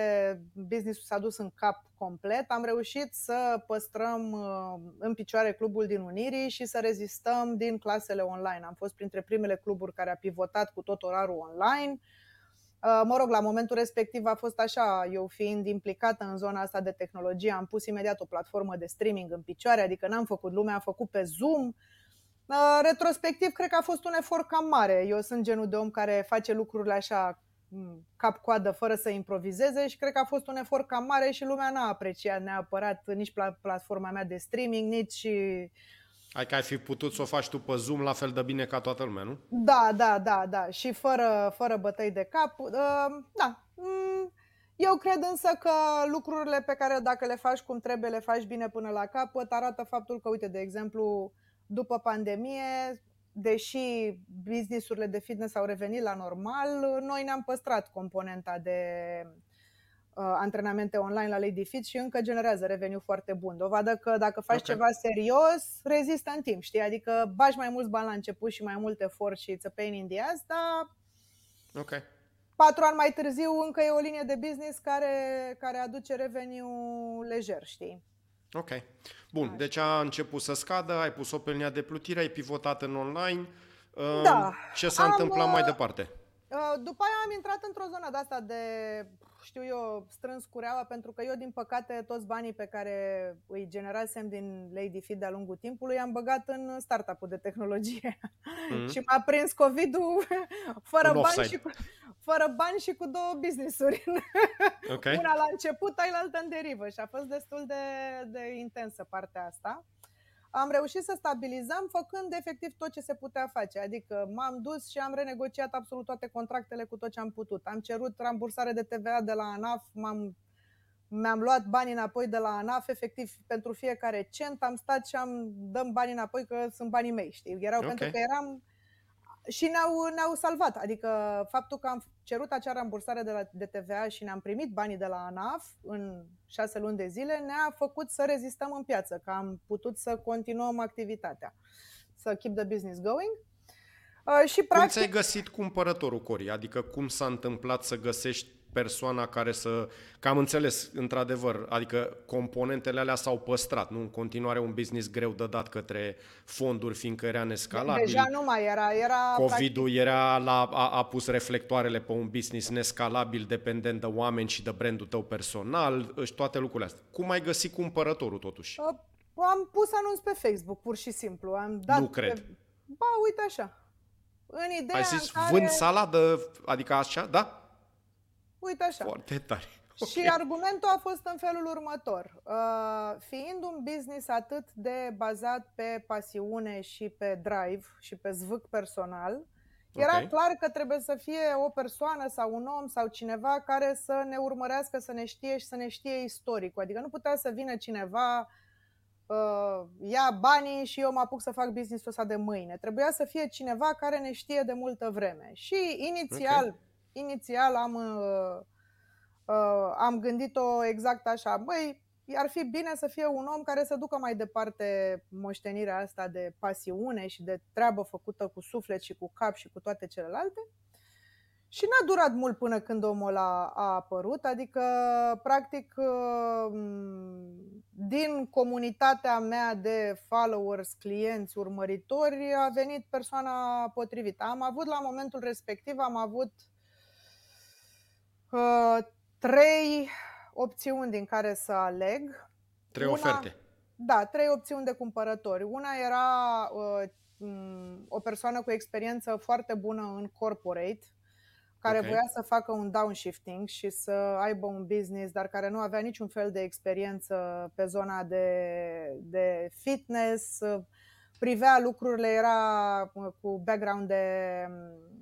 businessul s-a dus în cap complet. Am reușit să păstrăm uh, în picioare clubul din Unirii și să rezistăm din clasele online. Am fost printre primele cluburi care a pivotat cu tot orarul online. Uh, mă rog, la momentul respectiv a fost așa, eu fiind implicată în zona asta de tehnologie, am pus imediat o platformă de streaming în picioare, adică n-am făcut, lumea a făcut pe Zoom. Uh, retrospectiv, cred că a fost un efort cam mare. Eu sunt genul de om care face lucrurile așa mm, cap-coadă fără să improvizeze și cred că a fost un efort cam mare și lumea n-a apreciat neapărat nici platforma mea de streaming, nici
ai că ai fi putut să o faci tu pe Zoom la fel de bine ca toată lumea, nu?
Da, da, da, da. Și fără, fără bătăi de cap. Uh, da. Mm, eu cred însă că lucrurile pe care dacă le faci cum trebuie, le faci bine până la capăt, arată faptul că, uite, de exemplu, după pandemie, deși businessurile de fitness au revenit la normal, noi ne-am păstrat componenta de uh, antrenamente online la Lady Fit și încă generează reveniu foarte bun. Dovadă că dacă faci okay. ceva serios, rezistă în timp, știi? Adică bagi mai mulți bani la început și mai mult efort și it's a pain in the ass, dar
okay.
patru ani mai târziu încă e o linie de business care, care aduce reveniu lejer, știi?
Ok. Bun, Așa. deci a început să scadă, ai pus-o pe linia de plutire, ai pivotat în online.
Da.
Ce s-a am, întâmplat mai uh, departe?
Uh, după aia am intrat într-o zonă de asta de știu eu, strâns cureaua pentru că eu, din păcate, toți banii pe care îi generasem din Lady Fit de-a lungul timpului am băgat în startup-ul de tehnologie. Mm-hmm. și m-a prins COVID-ul fără bani, și cu, fără bani și cu două business-uri. Okay. Una la început, altă în derivă și a fost destul de, de intensă partea asta am reușit să stabilizăm făcând efectiv tot ce se putea face. Adică m-am dus și am renegociat absolut toate contractele cu tot ce am putut. Am cerut rambursare de TVA de la ANAF, m-am, mi-am luat banii înapoi de la ANAF, efectiv pentru fiecare cent am stat și am dăm banii înapoi că sunt banii mei, știi? Erau okay. pentru că eram și ne-au, ne-au salvat. Adică faptul că am cerut acea rambursare de, la, de TVA și ne-am primit banii de la ANAF în șase luni de zile ne-a făcut să rezistăm în piață, că am putut să continuăm activitatea, să keep the business going.
Uh, și practic... Cum ți-ai găsit cumpărătorul, Cori? Adică cum s-a întâmplat să găsești persoana care să... Că am înțeles, într-adevăr, adică componentele alea s-au păstrat, nu? În continuare un business greu de dat către fonduri, fiindcă era nescalabil.
Deja nu mai era. era
COVID-ul practic... era la, a, a pus reflectoarele pe un business nescalabil, dependent de oameni și de brandul tău personal și toate lucrurile astea. Cum ai găsit cumpărătorul, totuși? Uh,
am pus anunț pe Facebook, pur și simplu. Am dat
nu cred. Pe...
Ba, uite așa. În ideea
Ai zis
în care...
vând saladă, adică așa, da?
Uite așa.
Foarte tare.
Okay. Și argumentul a fost în felul următor. Uh, fiind un business atât de bazat pe pasiune și pe drive și pe zvâc personal, era okay. clar că trebuie să fie o persoană sau un om sau cineva care să ne urmărească, să ne știe și să ne știe istoricul. Adică nu putea să vină cineva uh, ia banii și eu mă apuc să fac business-ul ăsta de mâine. Trebuia să fie cineva care ne știe de multă vreme. Și inițial, okay. Inițial am, uh, uh, am gândit-o exact așa. Băi, ar fi bine să fie un om care să ducă mai departe moștenirea asta de pasiune și de treabă făcută cu suflet și cu cap și cu toate celelalte. Și n-a durat mult până când omul a, a apărut, adică, practic, uh, din comunitatea mea de followers, clienți, urmăritori, a venit persoana potrivită. Am avut la momentul respectiv, am avut uh, trei opțiuni din care să aleg.
Trei Una, oferte.
Da, trei opțiuni de cumpărători. Una era uh, o persoană cu experiență foarte bună în corporate, care okay. voia să facă un downshifting și să aibă un business, dar care nu avea niciun fel de experiență pe zona de, de fitness, privea lucrurile, era cu background de,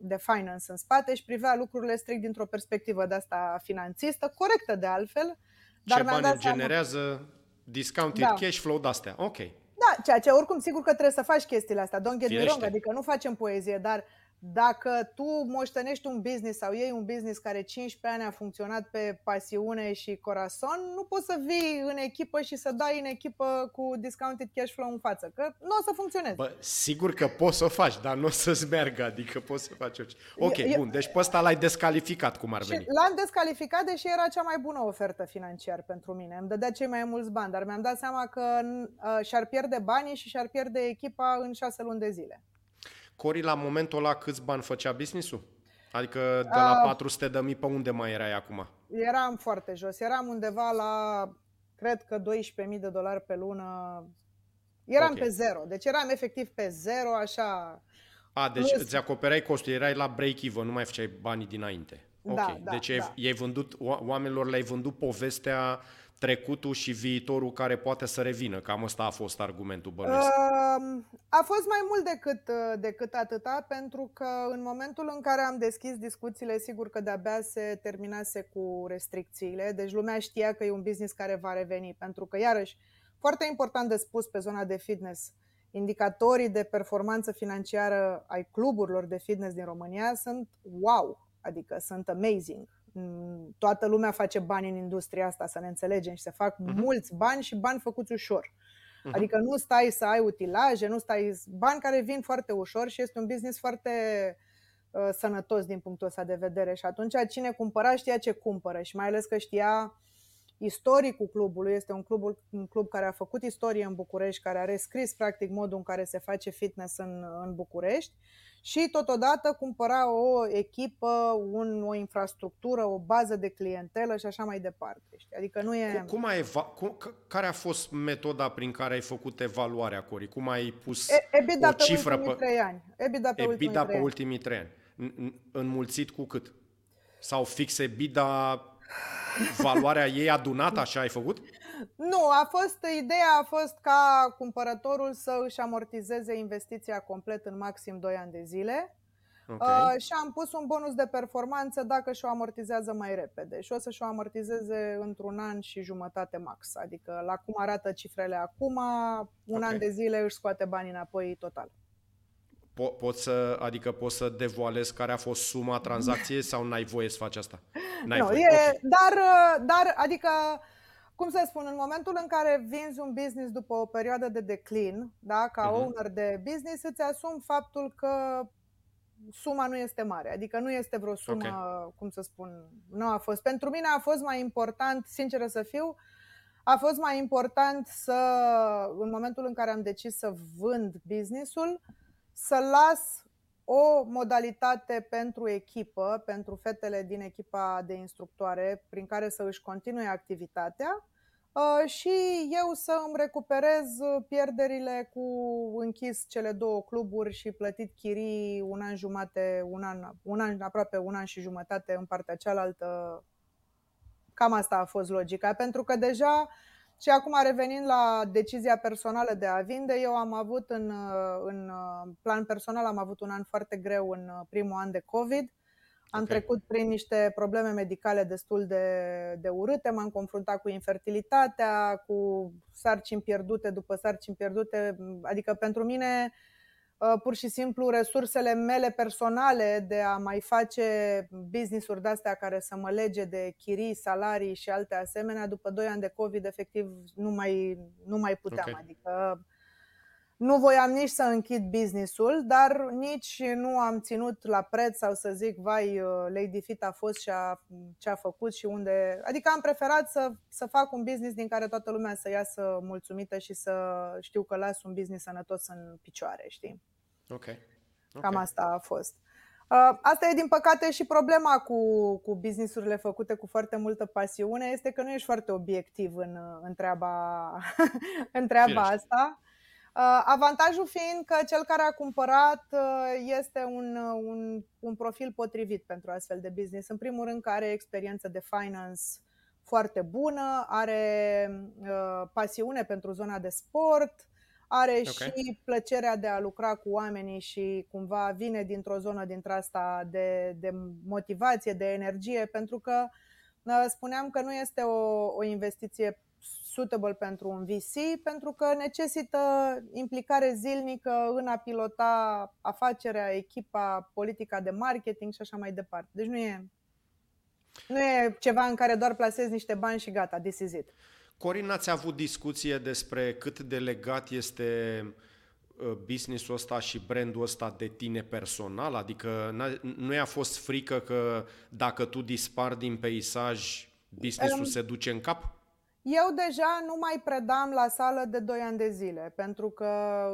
de finance în spate și privea lucrurile strict dintr-o perspectivă de asta finanțistă, corectă de altfel.
Dar Ce bani dat generează seama... discounted da. cash flow de-astea, ok.
Da, ceea ce oricum sigur că trebuie să faci chestiile astea, don't get me wrong, adică nu facem poezie, dar dacă tu moștenești un business sau iei un business care 15 ani a funcționat pe pasiune și corazon, nu poți să vii în echipă și să dai în echipă cu discounted cash flow în față, că nu o să funcționeze.
Bă, sigur că poți să o faci, dar nu o să-ți meargă, adică poți să faci orice. Ok, eu, bun, deci pe ăsta l-ai descalificat cum ar veni.
L-am descalificat, deși era cea mai bună ofertă financiar pentru mine. Îmi dădea cei mai mulți bani, dar mi-am dat seama că uh, și-ar pierde banii și și-ar pierde echipa în șase luni de zile.
Cori, la momentul ăla câți bani făcea business-ul? Adică de la uh, 400 de mii pe unde mai erai acum?
Eram foarte jos. Eram undeva la, cred că 12.000 de dolari pe lună. Eram okay. pe zero. Deci eram efectiv pe zero, așa...
A, deci Plus... îți acoperai costul, erai la break-even, nu mai făceai banii dinainte. Da, ok, da, deci da. i-ai vândut, oamenilor le-ai vândut povestea trecutul și viitorul care poate să revină. Cam ăsta a fost argumentul bănuiesc.
A fost mai mult decât, uh, decât atâta, pentru că în momentul în care am deschis discuțiile, sigur că de-abia se terminase cu restricțiile, deci lumea știa că e un business care va reveni, pentru că, iarăși, foarte important de spus pe zona de fitness, indicatorii de performanță financiară ai cluburilor de fitness din România sunt wow, adică sunt amazing Mm, toată lumea face bani în industria asta, să ne înțelegem, și se fac uh-huh. mulți bani și bani făcuți ușor. Uh-huh. Adică nu stai să ai utilaje, nu stai bani care vin foarte ușor și este un business foarte uh, sănătos din punctul ăsta de vedere. Și atunci cine cumpăra știa ce cumpără și mai ales că știa istoricul clubului. Este un club, un club care a făcut istorie în București, care a rescris practic modul în care se face fitness în, în București și totodată cumpăra o echipă, un, o infrastructură, o bază de clientelă și așa mai departe. Adică nu e...
Cum, ai eva- cum, care a fost metoda prin care ai făcut evaluarea, Cori? Cum ai pus
e, EBITDA
o cifră
pe ultimii trei ani. EBITDA pe,
EBITDA ultimii, pe ultimii trei ani. Înmulțit cu cât? Sau fix EBITDA, valoarea ei adunată, așa ai făcut?
Nu, a fost, ideea a fost ca cumpărătorul să își amortizeze investiția complet în maxim 2 ani de zile. Okay. Uh, și am pus un bonus de performanță dacă și-o amortizează mai repede și o să și-o amortizeze într-un an și jumătate max. Adică la cum arată cifrele acum, un okay. an de zile își scoate banii înapoi total.
Po- pot să, adică poți să devoalezi care a fost suma tranzacției sau n-ai voie să faci asta?
N-ai nu, voie. E, okay. dar, dar, adică cum să spun, în momentul în care vinzi un business după o perioadă de declin, da, ca uh-huh. owner de business, îți asumi faptul că suma nu este mare, adică nu este vreo sumă, okay. cum să spun, nu a fost. Pentru mine a fost mai important, sinceră să fiu, a fost mai important să, în momentul în care am decis să vând businessul, să las o modalitate pentru echipă, pentru fetele din echipa de instructoare, prin care să își continue activitatea uh, și eu să îmi recuperez pierderile cu închis cele două cluburi și plătit chirii un an jumate, un an, un an, aproape un an și jumătate în partea cealaltă. Cam asta a fost logica, pentru că deja și acum revenind la decizia personală de a vinde, eu am avut în, în plan personal, am avut un an foarte greu în primul an de COVID. Am okay. trecut prin niște probleme medicale destul de, de urâte, m-am confruntat cu infertilitatea, cu sarcini pierdute după sarcini pierdute. Adică pentru mine, uh, pur și simplu, resursele mele personale de a mai face business-uri de-astea care să mă lege de chirii, salarii și alte asemenea, după 2 ani de COVID, efectiv, nu mai, nu mai puteam. Okay. Adică nu voiam nici să închid businessul, dar nici nu am ținut la preț sau să zic, vai, uh, Lady Fit a fost și a, ce a făcut și unde... Adică am preferat să, să fac un business din care toată lumea să iasă mulțumită și să știu că las un business sănătos în picioare, știi?
Ok. okay.
Cam asta a fost. Uh, asta e din păcate și problema cu, cu businessurile făcute cu foarte multă pasiune, este că nu ești foarte obiectiv în, în treaba, în treaba asta. Uh, avantajul fiind că cel care a cumpărat uh, este un, uh, un, un profil potrivit pentru astfel de business. În primul rând că are experiență de finance foarte bună, are uh, pasiune pentru zona de sport, are okay. și plăcerea de a lucra cu oamenii și cumva vine dintr-o zonă dintre asta de, de motivație, de energie, pentru că uh, spuneam că nu este o, o investiție suitable pentru un VC pentru că necesită implicare zilnică în a pilota afacerea, echipa, politica de marketing și așa mai departe. Deci nu e, nu e ceva în care doar plasezi niște bani și gata, this is it.
Corin, ați avut discuție despre cât de legat este uh, businessul ăsta și brandul ăsta de tine personal? Adică nu i-a fost frică că dacă tu dispari din peisaj, businessul um, se duce în cap?
Eu deja nu mai predam la sală de 2 ani de zile, pentru că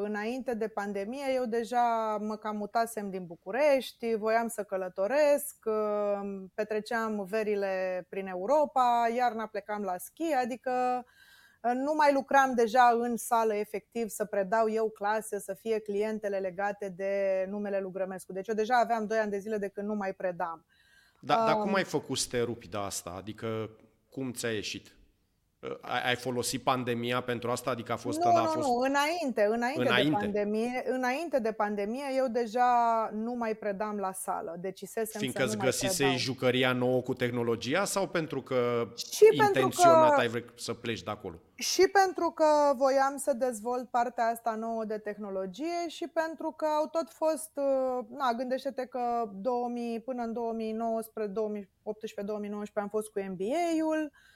înainte de pandemie eu deja mă cam mutasem din București, voiam să călătoresc, petreceam verile prin Europa, iarna plecam la schi, adică nu mai lucram deja în sală efectiv să predau eu clase, să fie clientele legate de numele lui Grămescu. Deci eu deja aveam 2 ani de zile de când nu mai predam.
Da, um, dar cum ai făcut să te rupi de asta? Adică cum ți-a ieșit? Ai folosit pandemia pentru asta? Adică a fost...
Nu, nu, a fost... nu, înainte, înainte, înainte. De pandemie, înainte de pandemie eu deja nu mai predam la sală, decisesem
Fiindcă să
îți
găsisei jucăria nouă cu tehnologia sau pentru că și intenționat pentru că... ai vrut să pleci de acolo?
Și pentru că voiam să dezvolt partea asta nouă de tehnologie și pentru că au tot fost, uh, na, gândește-te că 2000, până în 2019, 2018-2019 am fost cu MBA-ul, Uh,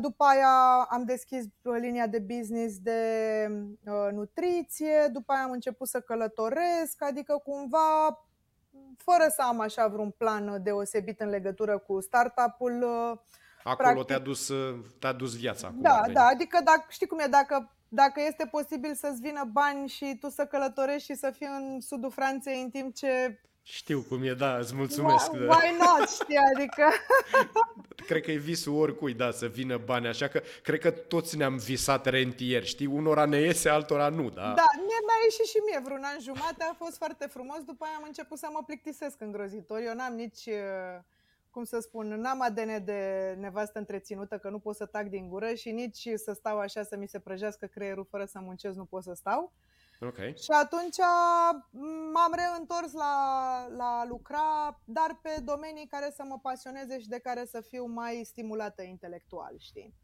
după aia am deschis uh, linia de business de uh, nutriție, după aia am început să călătoresc, adică cumva fără să am așa vreun plan deosebit în legătură cu startup-ul.
Acolo practic, te-a dus, te-a dus viața.
Da, da, adică dacă, știi cum e, dacă, dacă este posibil să-ți vină bani și tu să călătorești și să fii în sudul Franței în timp ce
știu cum e, da, îți mulțumesc.
Why, why not, știi, adică...
cred că e visul oricui, da, să vină bani, așa că cred că toți ne-am visat rentieri, știi? Unora ne iese, altora nu, da?
Da, mie mi-a ieșit și mie vreun an jumate, a fost foarte frumos, după aia am început să mă plictisesc îngrozitor. Eu n-am nici, uh, cum să spun, n-am ADN de nevastă întreținută, că nu pot să tac din gură și nici să stau așa să mi se prăjească creierul fără să muncesc, nu pot să stau.
Okay.
Și atunci m-am reîntors la, la lucra, dar pe domenii care să mă pasioneze și de care să fiu mai stimulată intelectual, știi?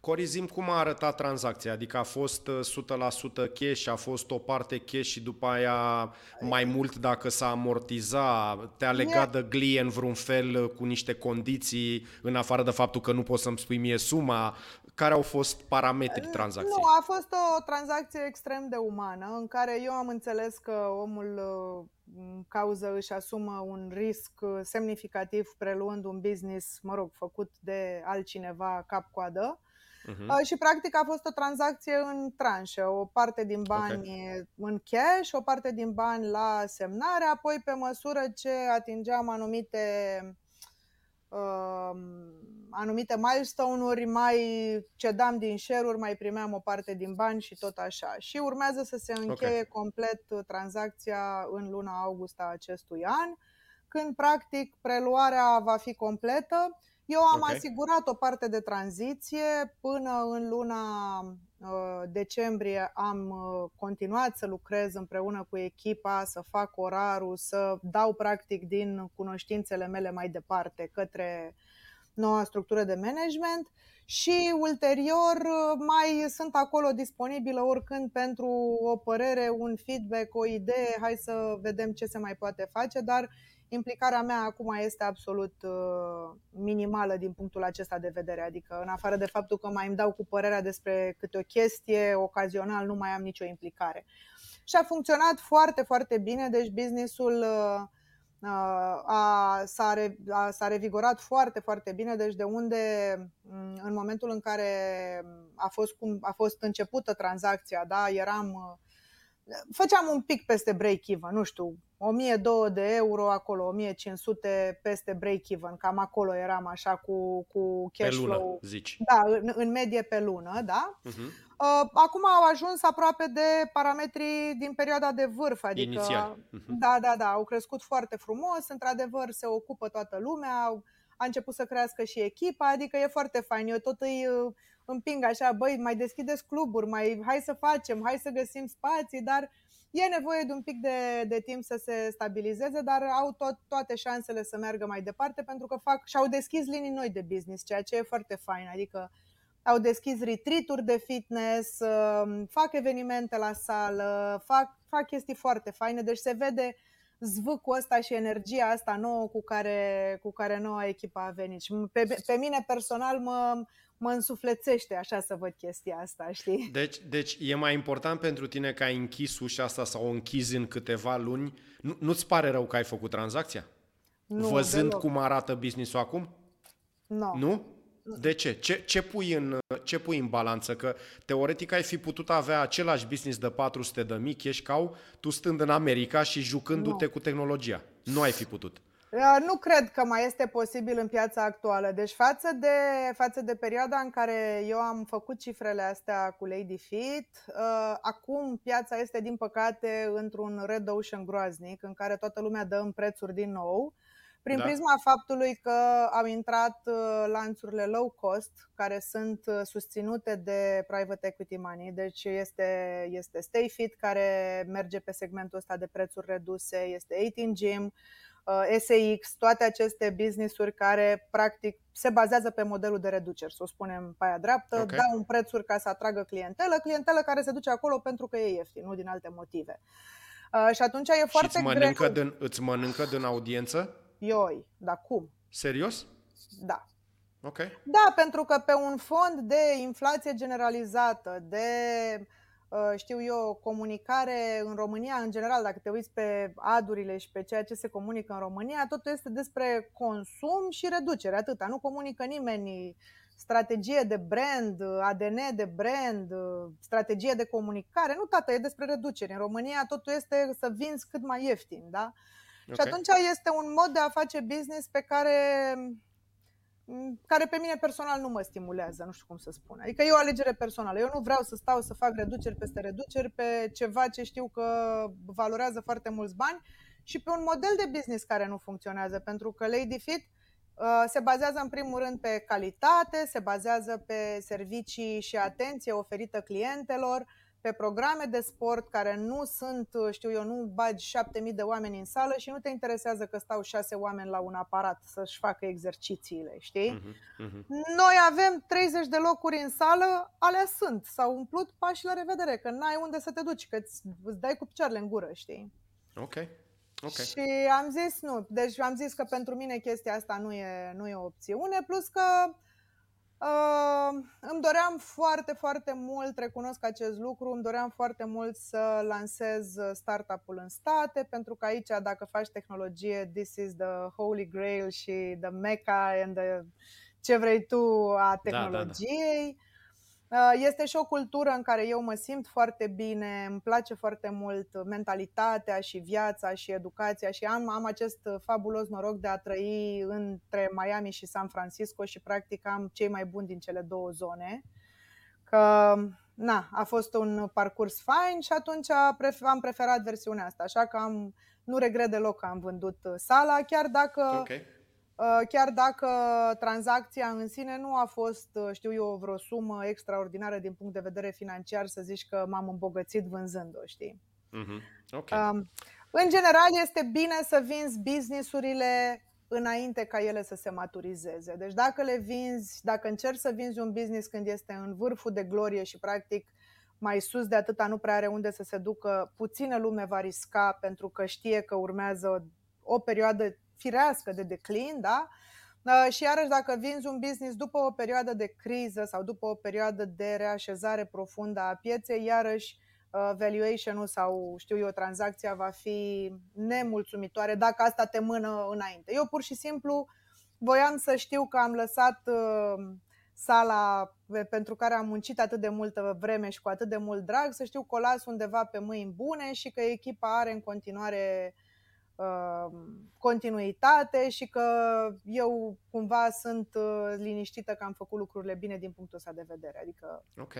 Corizim cum a arătat tranzacția? Adică a fost 100% uh, cash, a fost o parte cash și după aia mai mult dacă s-a amortiza, te-a legat de glie în vreun fel uh, cu niște condiții, în afară de faptul că nu poți să-mi spui mie suma, care au fost parametrii tranzacției?
Nu, a fost o tranzacție extrem de umană, în care eu am înțeles că omul uh, în cauză își asumă un risc semnificativ preluând un business, mă rog, făcut de altcineva cap-coadă Uh-huh. Și practic a fost o tranzacție în tranșe, o parte din bani okay. în cash, o parte din bani la semnare, apoi pe măsură ce atingeam anumite uh, anumite milestone-uri, mai cedam din share-uri, mai primeam o parte din bani și tot așa. Și urmează să se încheie okay. complet tranzacția în luna august a acestui an, când practic preluarea va fi completă eu am okay. asigurat o parte de tranziție până în luna decembrie am continuat să lucrez împreună cu echipa, să fac orarul, să dau practic din cunoștințele mele mai departe către noua structură de management și ulterior mai sunt acolo disponibilă oricând pentru o părere, un feedback, o idee, hai să vedem ce se mai poate face, dar implicarea mea acum este absolut uh, minimală din punctul acesta de vedere, adică în afară de faptul că mai îmi dau cu părerea despre câte o chestie, ocazional nu mai am nicio implicare. Și a funcționat foarte, foarte bine, deci businessul uh, a, s-a, re, a, s-a revigorat foarte, foarte bine, deci de unde în momentul în care a fost, cum, a fost începută tranzacția, da, eram, făceam un pic peste break-even, nu știu, 1200 de euro acolo, 1500 peste break-even, cam acolo eram așa cu, cu cash
pe lună,
flow.
zici.
Da, în, în medie pe lună, da. Uh-huh. Acum au ajuns aproape de parametrii din perioada de vârf, adică
Inițial. Uh-huh.
da, da, da, au crescut foarte frumos, într-adevăr se ocupă toată lumea, a început să crească și echipa, adică e foarte fain. Eu tot îi uh, împing așa, băi, mai deschideți cluburi, mai hai să facem, hai să găsim spații, dar E nevoie de un pic de, de timp să se stabilizeze, dar au tot, toate șansele să meargă mai departe pentru că fac și-au deschis linii noi de business, ceea ce e foarte fain. Adică au deschis retreat de fitness, um, fac evenimente la sală, fac, fac chestii foarte faine, deci se vede zvâcul ăsta și energia asta nouă cu care, cu care noua echipă a venit. Și pe, pe mine personal mă, mă însuflețește așa să văd chestia asta, știi?
Deci, deci e mai important pentru tine că ai închis ușa asta sau o închizi în câteva luni. Nu, nu-ți pare rău că ai făcut tranzacția?
Nu,
Văzând
deloc.
cum arată business-ul acum?
No.
Nu? De ce? ce? Ce pui în, ce pui în balanță? Că teoretic ai fi putut avea același business de 400 de mii cash cow, tu stând în America și jucându-te
Nu.
cu tehnologia. Nu ai fi putut.
Uh, Nu cred că mai este posibil în piața actuală. Deci față de, față de perioada în care eu am făcut cifrele astea cu Lady Fit, uh, acum piața este din păcate într-un red ocean groaznic în care toată lumea dă în prețuri din nou. Prin
Da.
prisma faptului că au intrat uh, lanțurile low cost, care sunt uh, susținute de private equity money, deci este, este Stay Fit care merge pe segmentul ăsta de prețuri reduse, este 18 Gym, uh, SAX, toate aceste business-uri care practic se bazează pe modelul de reduceri, să o spunem pe aia dreaptă,
Ok.
dau în prețuri ca să atragă clientelă, clientelă care se duce acolo pentru că e ieftin, nu din alte motive. Uh, și atunci e
și
foarte
îți mănâncă,
greu.
din, îți mănâncă din audiență?
Ioi, dar cum?
Serios?
Da.
Ok.
Da, pentru că pe un fond de inflație generalizată, de uh, știu eu, comunicare în România în general, dacă te uiți pe adurile și pe ceea ce se comunică în România, totul este despre consum și reducere, atâta. Nu comunică nimeni strategie de brand, ADN de brand, strategie de comunicare, nu tată, e despre reducere. În România totul este să vinzi cât mai ieftin, da?
Ok.
Și atunci este un mod de a face business pe care m, care pe mine personal nu mă stimulează, nu știu cum să spun. Adică e o alegere personală. Eu nu vreau să stau să fac reduceri peste reduceri pe ceva ce știu că valorează foarte mulți bani și pe un model de business care nu funcționează, pentru că Lady Fit uh, se bazează în primul rând pe calitate, se bazează pe servicii și atenție oferită clientelor, pe programe de sport care nu sunt, știu eu, nu bagi 7000 de oameni în sală și nu te interesează că stau 6 oameni la un aparat să-și facă exercițiile, știi?
Mhm, mhm.
Noi avem 30 de locuri în sală, alea sunt, s-au umplut pași la revedere, că n-ai unde să te duci, că îți, îți dai cu picioarele în gură, știi?
Ok. Ok.
Și am zis nu, deci am zis că pentru mine chestia asta nu e, nu e o opțiune, plus că uh, îmi doream foarte, foarte mult, recunosc acest lucru, îmi doream foarte mult să lansez startup-ul în state, pentru că aici dacă faci tehnologie, this is the holy grail și the mecca and the, ce vrei tu a
da, da.
tehnologiei. Uh, Este și o cultură în care eu mă simt foarte bine, îmi place foarte mult mentalitatea și viața și educația și am, am acest fabulos noroc de a trăi între Miami și San Francisco și practic am cei mai buni din cele două zone. Că na, a fost un parcurs fain și atunci pref- am preferat versiunea asta, așa că am, nu regret deloc că am vândut sala, chiar dacă
Ok.
Chiar dacă tranzacția în sine nu a fost, știu eu, vreo sumă extraordinară din punct de vedere financiar, să zici că m-am îmbogățit vânzând-o, știi?
Mm-hmm. Okay. Um,
în general, este bine să vinzi businessurile înainte ca ele să se maturizeze. Deci dacă le vinzi, dacă încerci să vinzi un business când este în vârful de glorie și practic mai sus de atâta nu prea are unde să se ducă, puțină lume va risca pentru că știe că urmează o perioadă firească de declin, da? Uh, și iarăși dacă vinzi un business după o perioadă de criză sau după o perioadă de reașezare profundă a pieței, iarăși Uh, valuation-ul sau, știu eu, tranzacția va fi nemulțumitoare dacă asta te mână înainte. Eu pur și simplu voiam să știu că am lăsat uh, sala pentru care am muncit atât de multă vreme și cu atât de mult drag, să știu că o las undeva pe mâini bune și că echipa are în continuare uh, continuitate și că eu cumva sunt uh, liniștită că am făcut lucrurile bine din punctul ăsta de vedere. Adică.
Ok.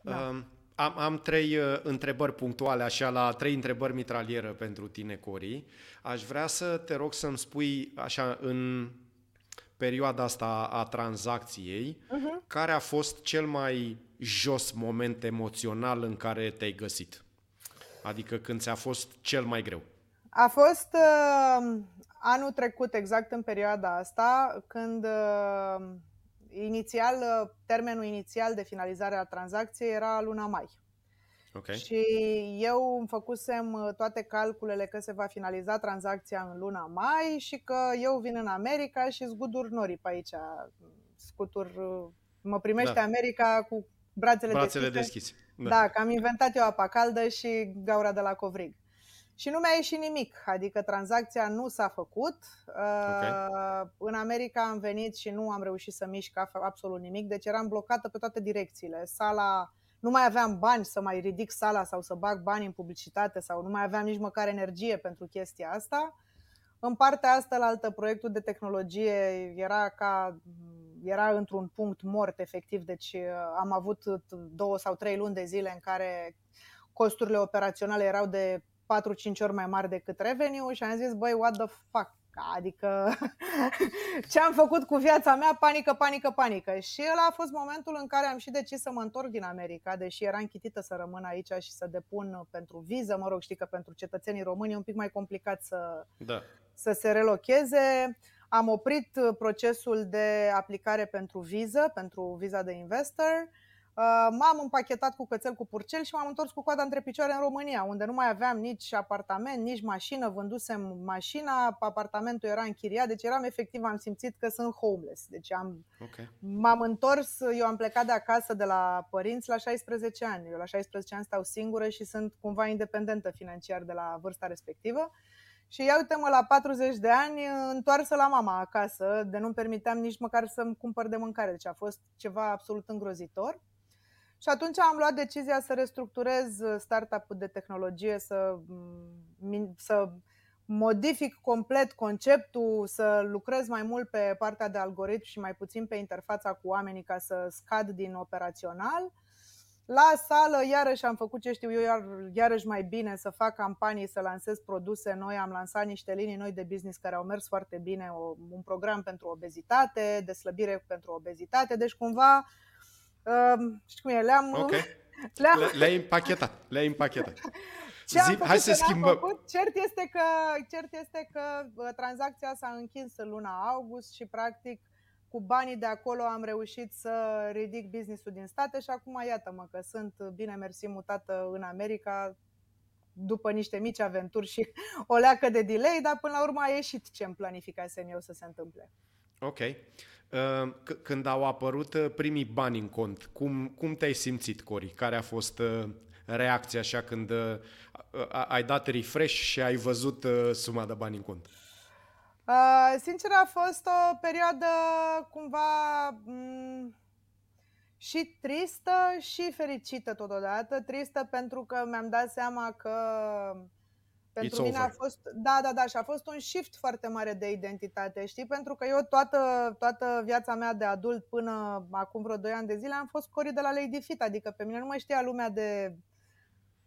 Da. Um, am, am trei uh, întrebări punctuale, așa, la trei întrebări mitralieră pentru tine, Cori. Aș vrea să te rog să-mi spui, așa, în perioada asta a tranzacției, uh-huh. care a fost cel mai jos moment emoțional în care te-ai găsit? Adică când ți-a fost cel mai greu?
A fost uh, anul trecut, exact în perioada asta, când uh, inițial, uh, termenul inițial de finalizare a tranzacției era luna mai.
Okay.
Și eu îmi făcusem uh, toate calculele că se va finaliza tranzacția în luna mai și că eu vin în America și zgudur nori pe aici. Scutur, uh, mă primește da. America cu brațele,
brațele deschise. deschise.
Da. da, că am inventat eu apa caldă și gaura de la covrig. Și nu mi-a ieșit nimic, adică tranzacția nu s-a făcut. Okay. Uh, în America am venit și nu am reușit să mișc absolut nimic, deci eram blocată pe toate direcțiile. Sala, nu mai aveam bani să mai ridic sala sau să bag bani în publicitate sau nu mai aveam nici măcar energie pentru chestia asta. În partea asta, la altă, proiectul de tehnologie era ca era într-un punct mort efectiv, deci uh, am avut două sau trei luni de zile în care costurile operaționale erau de 4-5 ori mai mari decât revenue și am zis, băi, what the fuck? Adică ce am făcut cu viața mea, panică, panică, panică. Și ăla a fost momentul în care am și decis să mă întorc din America, deși era închitită să rămân aici și să depun pentru viză. Mă rog, știi că pentru cetățenii români e un pic mai complicat să,
da.
să se relocheze. Am oprit procesul de aplicare pentru viză, pentru viza de investor Uh, m-am împachetat cu cățel cu purcel și m-am întors cu coada între picioare în România, unde nu mai aveam nici apartament, nici mașină, vândusem mașina, apartamentul era închiriat, deci eram efectiv, am simțit că sunt homeless. Deci am,
okay.
m-am întors, eu am plecat de acasă de la părinți la 16 ani. Eu la 16 ani stau singură și sunt cumva independentă financiar de la vârsta respectivă. Și ia uite-mă, la 40 de ani, întoarsă la mama acasă, de nu-mi permiteam nici măcar să-mi cumpăr de mâncare. Deci a fost ceva absolut îngrozitor. Și atunci am luat decizia să restructurez uh, startup-ul de tehnologie, să, mm, să modific complet conceptul, să lucrez mai mult pe partea de algoritm și mai puțin pe interfața cu oamenii ca să scad din operațional. La sală, iarăși am făcut ce știu eu, iar, iarăși mai bine să fac campanii, să lansez produse noi. Am lansat niște linii noi de business care au mers foarte bine, o, un program pentru obezitate, de slăbire pentru obezitate, deci cumva știu cum e, le-am...
Okay. Le-am... Le, le-ai împachetat, le-ai împachetat.
Ce Zi, hai să schimbăm. Făcut, cert este că, cert este că tranzacția s-a închis în luna august și practic cu banii de acolo am reușit să ridic businessul din state și acum iată-mă că sunt bine mersi mutată în America după niște mici aventuri și o leacă de delay, dar până la urmă a ieșit ce îmi planificasem eu să se întâmple.
Ok. Uh, când au apărut uh, primii bani în cont, cum, cum te-ai simțit, Cori? Care a fost uh, reacția așa când ai dat refresh și ai văzut suma de bani în cont?
Uh, sincer, a fost o perioadă cumva m- mm, și tristă și fericită totodată. Tristă pentru că mi-am dat seama că pentru It's mine over. a fost, da, da, da, și a fost un shift foarte mare de identitate, știi? Pentru că eu toată, toată viața mea de adult până acum vreo 2 ani de zile am fost Cori de la Lady Fit, adică pe mine nu mai știa lumea de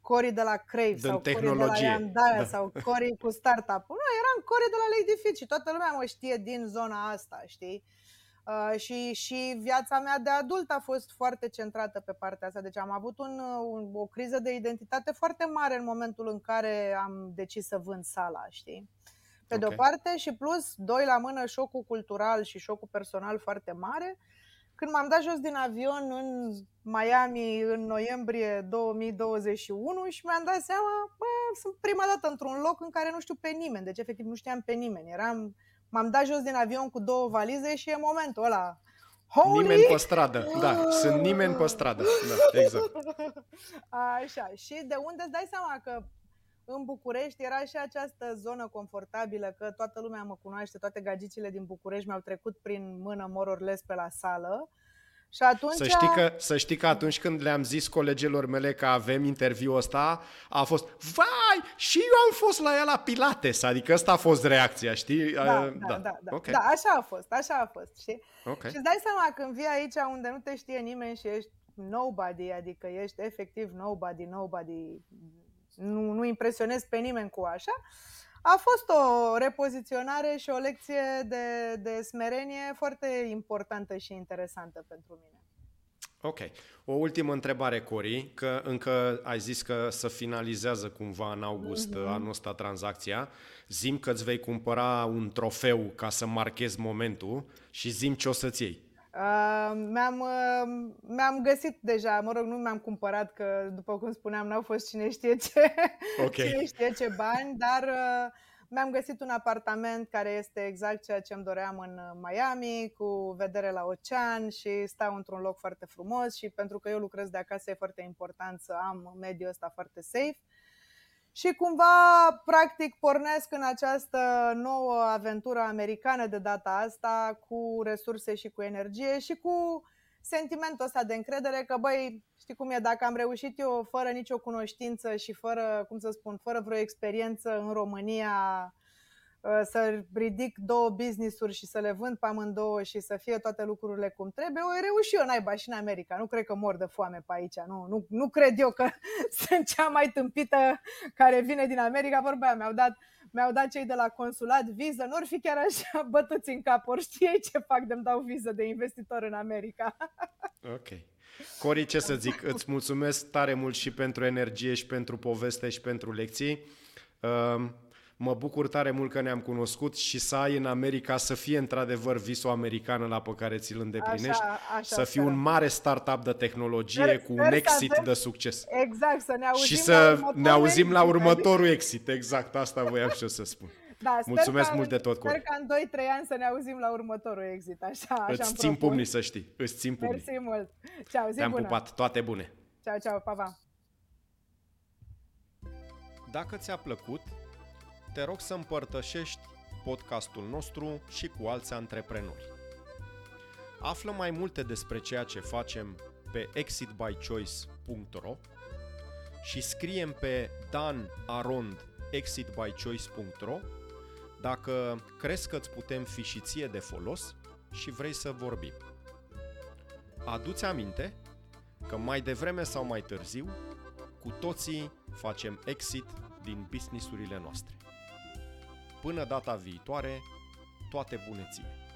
Cory de la Crave
Din
sau
tehnologie.
Cory de la Yandaya
Da.
sau Cory cu startup. Nu, eram Cory de la Lady Fit și toată lumea mă știe din zona asta, știi? Uh, și, și viața mea de adult a fost foarte centrată pe partea asta. Deci am avut un, un, o criză de identitate foarte mare în momentul în care am decis să vând sala, știi? Pe de o
Ok.
parte și plus, doi la mână, șocul cultural și șocul personal foarte mare. Când m-am dat jos din avion în Miami în noiembrie 2021 și mi-am dat seama, bă, sunt prima dată într-un loc în care nu știu pe nimeni, deci efectiv nu știam pe nimeni. Eram, m-am dat jos din avion cu două valize și e momentul ăla. Holy!
Nimeni pe stradă, da, sunt nimeni pe stradă, da, exact.
Așa, și de unde îți dai seama că în București era și această zonă confortabilă, că toată lumea mă cunoaște, toate gagicile din București mi-au trecut prin mână mororles pe la sală. Și atunci...
Să știi, că, să știi că atunci când le-am zis colegilor mele că avem interviul ăsta, a fost, vai, și eu am fost la ea la Pilates, adică asta a fost reacția, știi?
Da,
Uh,
da, da, da,
Ok,
da, așa a fost, așa a fost, știi?
ok.
Și îți dai seama când vii aici unde nu te știe nimeni și ești nobody, adică ești efectiv nobody, nobody, nu, nu impresionezi pe nimeni cu așa, a fost o repoziționare și o lecție de, de smerenie foarte importantă și interesantă pentru mine.
Ok. O ultimă întrebare, Cori, că încă ai zis că să finalizează cumva în august
Mhm.
mm-hmm. anul ăsta tranzacția. Zim că îți vei cumpăra un trofeu ca să marchezi momentul și zim ce o să-ți iei.
Uh, mi-am, uh, mi-am găsit deja, mă rog, nu mi-am cumpărat, că după cum spuneam, n-au fost cine știe ce,
Ok.
cine știe ce bani, dar uh, mi-am găsit un apartament care este exact ceea ce îmi doream în uh, Miami, cu vedere la ocean și stau într-un loc foarte frumos și pentru că eu lucrez de acasă e foarte important să am mediul ăsta foarte safe. Și cumva, practic, pornesc în această nouă aventură americană de data asta, cu resurse și cu energie și cu sentimentul ăsta de încredere că, băi, știi cum e, dacă am reușit eu fără nicio cunoștință și fără, cum să spun, fără vreo experiență în România uh, să ridic două business-uri și să le vând pe amândouă și să fie toate lucrurile cum trebuie, o reuși eu naiba și în America. Nu cred că mor de foame pe aici. Nu, nu, nu cred eu că sunt cea mai tâmpită care vine din America. Vorba aia, mi-au dat, mi-au dat cei de la consulat viză. Nu ar fi chiar așa bătuți în cap. Ori știe ce fac de-mi dau viză de investitor în America.
Ok. Cori, ce să zic, îți mulțumesc tare mult și pentru energie și pentru poveste și pentru lecții. Um, Mă bucur tare mult că ne-am cunoscut și să ai în America să fie într-adevăr visul americană la pe care ți-l îndeplinești,
Așa- așa
să fii
sperăm.
un mare startup de tehnologie
Sper-
cu un
sper să
exit
avem-
de succes.
Exact, să ne auzim
și
la
să
următorul
ne auzim la
exit,
următorul exit, exact asta voiam și eu să spun.
Da, sper
Mulțumesc
că,
mult de tot,
Sper
Cori.
că în 2-3 ani să ne auzim la următorul exit. Așa, așa
Îți
îmi
țin
propun.
pumnii să știi, îți țin pumnii.
Mersi mult. Ceau, zi
Te-am
bună.
pupat, toate bune!
Ceau, ceau, pa, pa.
Dacă ți-a plăcut, te rog să împărtășești podcastul nostru și cu alți antreprenori. Află mai multe despre ceea ce facem pe exitbychoice.ro și scriem pe danarond.exitbychoice.ro dacă crezi că îți putem fi și ție de folos și vrei să vorbim. Adu-ți aminte că mai devreme sau mai târziu cu toții facem exit din businessurile noastre. Până data viitoare, toate bune ție!